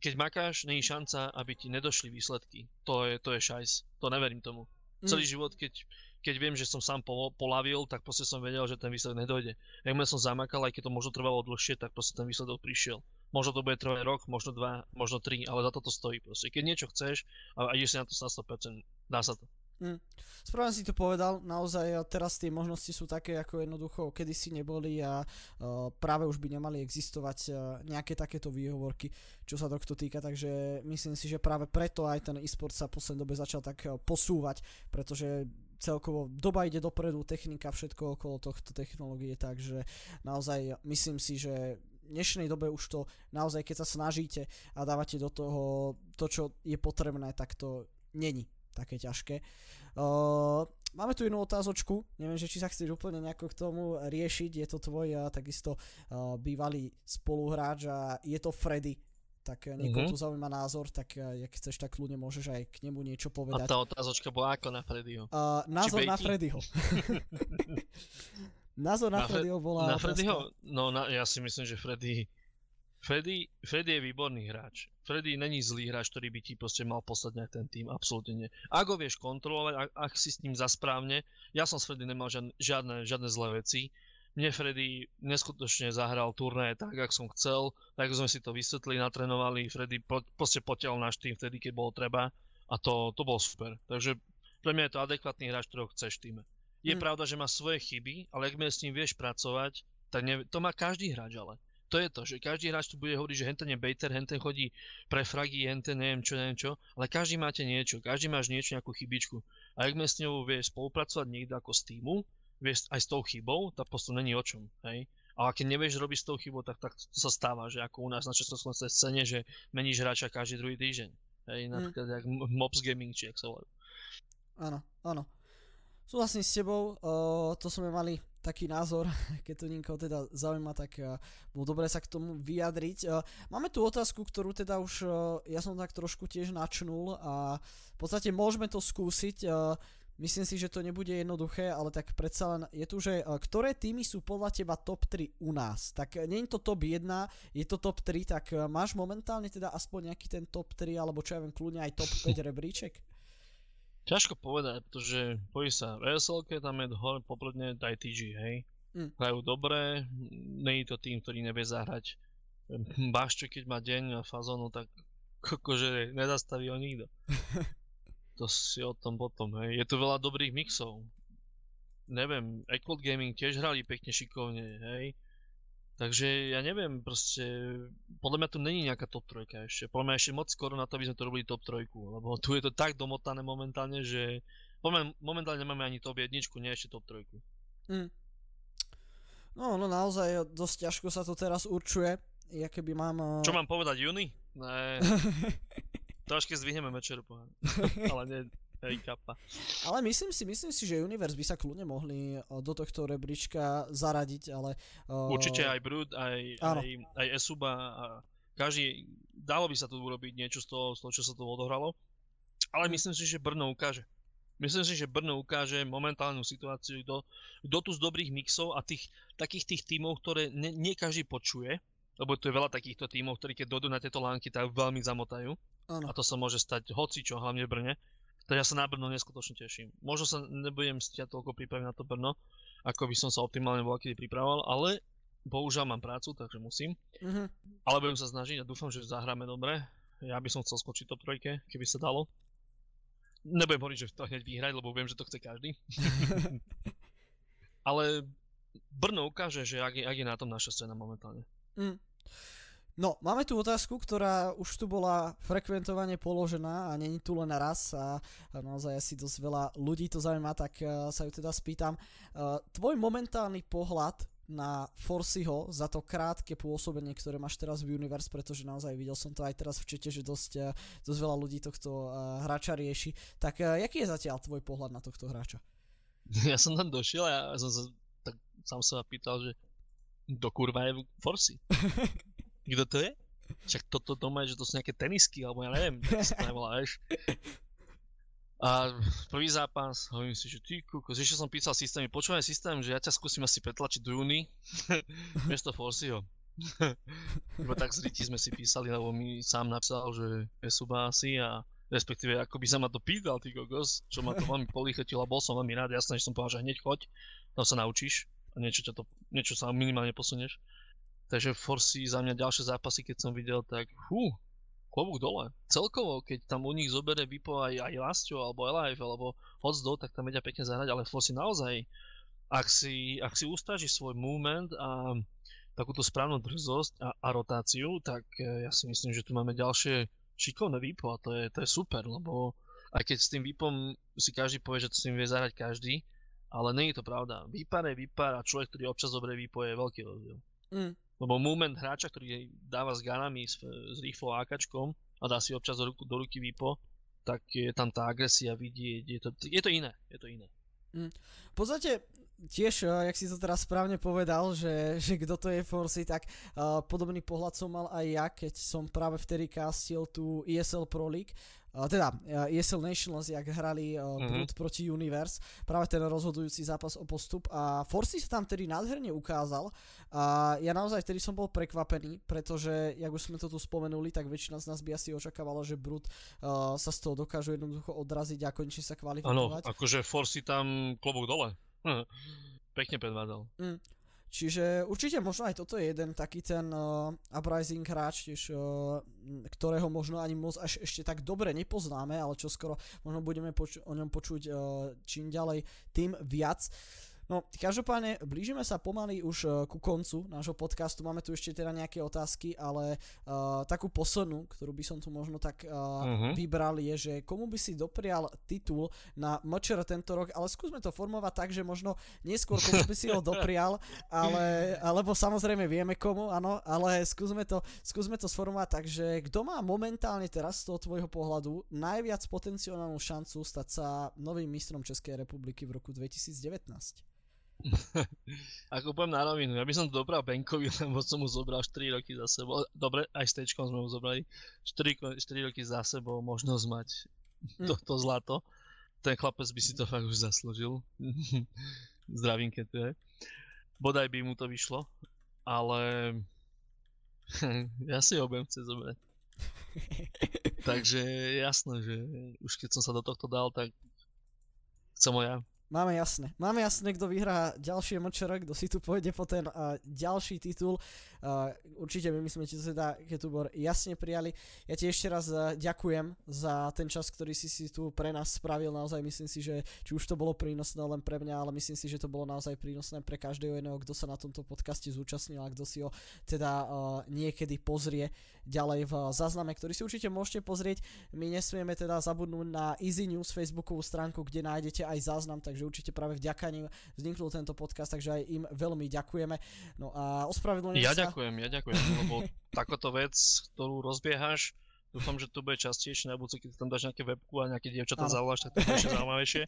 keď makáš, je šanca, aby ti nedošli výsledky. To je, to je šajs. To neverím tomu. Celý mm. život, keď keď viem, že som sám polavil, tak proste som vedel, že ten výsledok nedojde. Jakmile som zamakal, aj keď to možno trvalo dlhšie, tak proste ten výsledok prišiel. Možno to bude trvať rok, možno dva, možno tri, ale za toto stojí proste. Keď niečo chceš a ideš si na to na 100%, dá sa to. Mm. Správne si to povedal, naozaj teraz tie možnosti sú také, ako jednoducho kedysi neboli a uh, práve už by nemali existovať uh, nejaké takéto výhovorky, čo sa tohto týka, takže myslím si, že práve preto aj ten e-sport sa v poslednej dobe začal tak uh, posúvať, pretože celkovo doba ide dopredu, technika, všetko okolo tohto technológie, takže naozaj myslím si, že v dnešnej dobe už to naozaj, keď sa snažíte a dávate do toho to, čo je potrebné, tak to není také ťažké. Uh, máme tu jednu otázočku, neviem, že či sa chceš úplne nejako k tomu riešiť, je to tvoj uh, takisto uh, bývalý spoluhráč a je to Freddy, tak niekoho mm-hmm. tu zaujíma názor, tak uh, jak chceš, tak ľudne môžeš aj k nemu niečo povedať. A tá otázočka bola ako na Freddyho? Uh, názor na Freddyho. názor na, na Freddyho bola... Na Freddyho? No na, ja si myslím, že Freddy Freddy, Freddy je výborný hráč. Freddy není zlý hráč, ktorý by ti proste mal poslať na ten tým, absolútne nie. Ak ho vieš kontrolovať, ak, ak si s ním zasprávne, ja som s Freddy nemal žiadne, žiadne, žiadne zlé veci. Mne Freddy neskutočne zahral turné tak, ako som chcel, tak sme si to vysvetli, natrenovali, Freddy po, proste potiaľ náš tým vtedy, keď bolo treba a to, to bol super. Takže pre mňa je to adekvátny hráč, ktorého chceš v týme. Je hmm. pravda, že má svoje chyby, ale ak s ním vieš pracovať, tak ne, to má každý hráč ale to je to, že každý hráč tu bude hovoriť, že henten je baiter, henten chodí pre fragy, henten neviem čo, neviem čo, ale každý máte niečo, každý máš niečo, nejakú chybičku. A ak s ňou vieš spolupracovať niekto ako s týmu, vieš aj s tou chybou, tak prosto není o čom, hej. Ale keď nevieš robiť s tou chybou, tak, tak to sa stáva, že ako u nás na československej scéne, že meníš hráča každý druhý týždeň. Hej, hm. napríklad mm. jak Mops Gaming, či jak sa volá. Áno, áno. Súhlasím s tebou, uh, to sme mali taký názor, keď to niekoho teda zaujíma, tak uh, bolo dobre sa k tomu vyjadriť. Uh, máme tu otázku, ktorú teda už uh, ja som tak trošku tiež načnul a v podstate môžeme to skúsiť. Myslím si, že to nebude jednoduché, ale tak predsa len je tu, že ktoré týmy sú podľa teba top 3 u nás? Tak nie je to top 1, je to top 3, tak máš momentálne teda aspoň nejaký ten top 3, alebo čo ja viem, kľudne aj top 5 rebríček? Ťažko povedať, pretože pojí sa v ESL, tam je hore popredne ITG, hej. Mm. Hrajú dobre, je to tým, ktorý nevie zahrať. Bašče, keď má deň a fazónu, tak akože nezastaví ho nikto. to si o tom potom, hej. Je tu veľa dobrých mixov. Neviem, Equal Gaming tiež hrali pekne šikovne, hej. Takže ja neviem, proste, podľa mňa tu není nejaká top trojka ešte. Podľa mňa ešte moc skoro na to, aby sme to robili top trojku, lebo tu je to tak domotané momentálne, že podľa momentálne nemáme ani top jedničku, nie ešte top trojku. Mm. No, no naozaj dosť ťažko sa to teraz určuje. Ja keby mám... Čo mám povedať, Juni? Ne. Troške zdvihneme večeru, ale nie, kapa. Ale myslím si, myslím si, že Universe by sa kľudne mohli do tohto rebríčka zaradiť, ale... Uh... Určite aj Brood, aj, aj, aj Esuba a každý, dalo by sa tu urobiť niečo z toho, z toho, čo sa tu odohralo. Ale myslím si, že Brno ukáže. Myslím si, že Brno ukáže momentálnu situáciu, kto, kto tu z dobrých mixov a tých, takých tých tímov, ktoré ne, nie každý počuje, lebo tu je veľa takýchto tímov, ktorí keď dojdú na tieto lánky, tak veľmi zamotajú. Ano. A to sa môže stať hocičo, hlavne v Brne. Ja sa na Brno neskutočne teším. Možno sa nebudem stiať toľko pripraviť na to Brno, ako by som sa optimálne bol kedy pripravoval, ale bohužiaľ mám prácu, takže musím. Mm-hmm. Ale budem sa snažiť a dúfam, že zahráme dobre. Ja by som chcel skočiť top trojke, keby sa dalo. Nebudem hovoriť, že to hneď vyhrať, lebo viem, že to chce každý. ale Brno ukáže, že ak je, ak je na tom naša scéna momentálne. Mm. No, máme tu otázku, ktorá už tu bola frekventovane položená a není tu len raz a naozaj asi dosť veľa ľudí to zaujíma, tak uh, sa ju teda spýtam. Uh, tvoj momentálny pohľad na Forsyho za to krátke pôsobenie, ktoré máš teraz v Universe, pretože naozaj videl som to aj teraz v čete, že dosť, uh, dosť veľa ľudí tohto hráča rieši. Tak jaký je zatiaľ tvoj pohľad na tohto hráča? Ja som tam došiel a ja som sa tak sám sa pýtal, že do kurva je Forsy. Kto to je? Však toto doma je, že to sú nejaké tenisky, alebo ja neviem, tak sa to nevolá, vieš. A prvý zápas, hovorím si, že ty kukos, ešte som písal systém, počúvaj systém, že ja ťa skúsim asi pretlačiť do júny, miesto Forsyho. Iba tak z sme si písali, lebo mi sám napísal, že je suba asi a respektíve ako by sa ma to pýtal, ty kokos, čo ma to veľmi polichetilo, bol som veľmi rád, jasné, že som povedal, že hneď choď, tam sa naučíš a niečo, ťa to, niečo sa minimálne posunieš. Takže Forcy za mňa ďalšie zápasy, keď som videl, tak hú, klobúk dole. Celkovo, keď tam u nich zobere Vipo aj, aj Lastio, alebo Alive, alebo Hocdo, tak tam vedia pekne zahrať, ale Forcy naozaj, ak si, ak si ustaží svoj movement a takúto správnu drzosť a, a rotáciu, tak e, ja si myslím, že tu máme ďalšie šikovné Vipo a to je, to je super, lebo aj keď s tým Vipom si každý povie, že to s tým vie zahrať každý, ale nie je to pravda. Výpar je výpar a človek, ktorý občas dobre Vipo je veľký rozdiel. Mm. Lebo moment hráča, ktorý dáva s ganami, s, s rýchlou AKčkom a dá si občas do, ruku, do ruky výpo, tak je tam tá agresia vidieť, je to, je to iné, je to iné. Mm. V podstate tiež, jak si to teraz správne povedal, že, že kto to je Forcy, tak uh, podobný pohľad som mal aj ja, keď som práve vtedy castil tú ESL Pro League Uh, teda uh, ESL Nationals, jak hrali uh, mm-hmm. proti Universe, práve ten rozhodujúci zápas o postup a Forcy sa tam tedy nádherne ukázal a ja naozaj vtedy som bol prekvapený, pretože, jak už sme to tu spomenuli, tak väčšina z nás by asi očakávala, že Brut uh, sa z toho dokážu jednoducho odraziť a konečne sa kvalifikovať. Áno, akože Forcy tam klobúk dole. Pekne predvádzal. Mm. Čiže určite možno aj toto je jeden taký ten uh, uprising hráč, tiež, uh, ktorého možno ani moc až ešte tak dobre nepoznáme, ale čo skoro možno budeme poču- o ňom počuť uh, čím ďalej, tým viac. Uh, No, každopádne blížime sa pomaly už uh, ku koncu nášho podcastu. Máme tu ešte teda nejaké otázky, ale uh, takú poslednú, ktorú by som tu možno tak uh, uh-huh. vybral, je, že komu by si doprial titul na MČR tento rok, ale skúsme to formovať tak, že možno neskôr komu by si ho doprial, ale, alebo samozrejme vieme komu, áno, ale skúsme to, skúsme to sformovať tak, že kto má momentálne teraz z toho tvojho pohľadu najviac potenciálnu šancu stať sa novým mistrom Českej republiky v roku 2019? Ako poviem na rovinu, ja by som to dobral Benkovi, lebo som mu zobral 4 roky za sebou. Dobre, aj s tečkom sme mu zobrali. 4, 4 roky za sebou možnosť mať mm. to, to zlato. Ten chlapec by si to fakt už zaslúžil. Zdravím, keď to je. Bodaj by mu to vyšlo, ale ja si ho budem chcieť zobrať. Takže jasné, že už keď som sa do tohto dal, tak chcem ho ja. Máme jasné. Máme jasné, kto vyhrá ďalšie mčr, kto si tu pôjde po ten uh, ďalší titul. Uh, určite my sme ti to teda, Ketubor, jasne prijali. Ja ti ešte raz uh, ďakujem za ten čas, ktorý si si tu pre nás spravil. Naozaj myslím si, že či už to bolo prínosné len pre mňa, ale myslím si, že to bolo naozaj prínosné pre každého jedného, kto sa na tomto podcaste zúčastnil a kto si ho teda uh, niekedy pozrie ďalej v zázname, ktorý si určite môžete pozrieť. My nesmieme teda zabudnúť na Easy News Facebookovú stránku, kde nájdete aj záznam, takže určite práve vďaka nim vzniknul tento podcast, takže aj im veľmi ďakujeme. No a ospravedlňujem ja sa. Ja ďakujem, ja ďakujem, lebo takoto vec, ktorú rozbiehaš, dúfam, že to bude častejšie na budúce, keď tam dáš nejaké webku a nejaké dievčatá zavoláš, tak to bude ešte zaujímavejšie.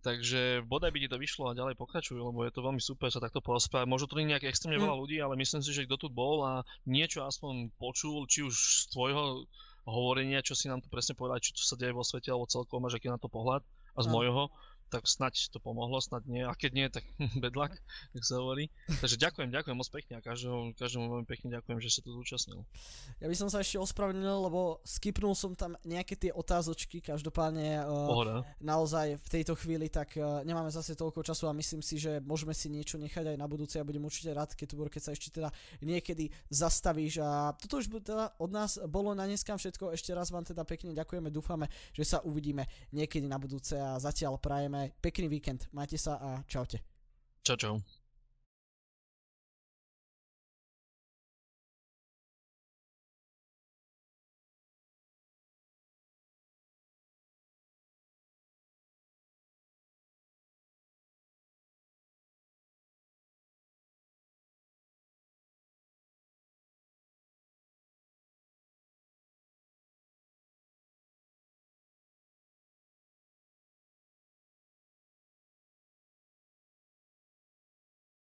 Takže bodaj by ti to vyšlo a ďalej pokračujú, lebo je to veľmi super sa takto porozprávať. Možno to nie nejak extrémne veľa mm. ľudí, ale myslím si, že kto tu bol a niečo aspoň počul, či už z tvojho hovorenia, čo si nám tu presne povedal, či to sa deje vo svete, alebo celkom máš aký na to pohľad a z môjho, tak snať to pomohlo, snad nie. A keď nie, tak bedlak, jak sa hovorí. Takže ďakujem, ďakujem moc pekne a každému, každému veľmi pekne ďakujem, že sa tu zúčastnil. Ja by som sa ešte ospravedlnil, lebo skipnul som tam nejaké tie otázočky, každopádne uh, naozaj v tejto chvíli tak uh, nemáme zase toľko času a myslím si, že môžeme si niečo nechať aj na budúce a budem určite rád, keď, tu keď sa ešte teda niekedy zastavíš a toto už teda od nás bolo na dneska všetko, ešte raz vám teda pekne ďakujeme, dúfame, že sa uvidíme niekedy na budúce a zatiaľ prajeme pekný víkend. Majte sa a čaute. Čau, čau.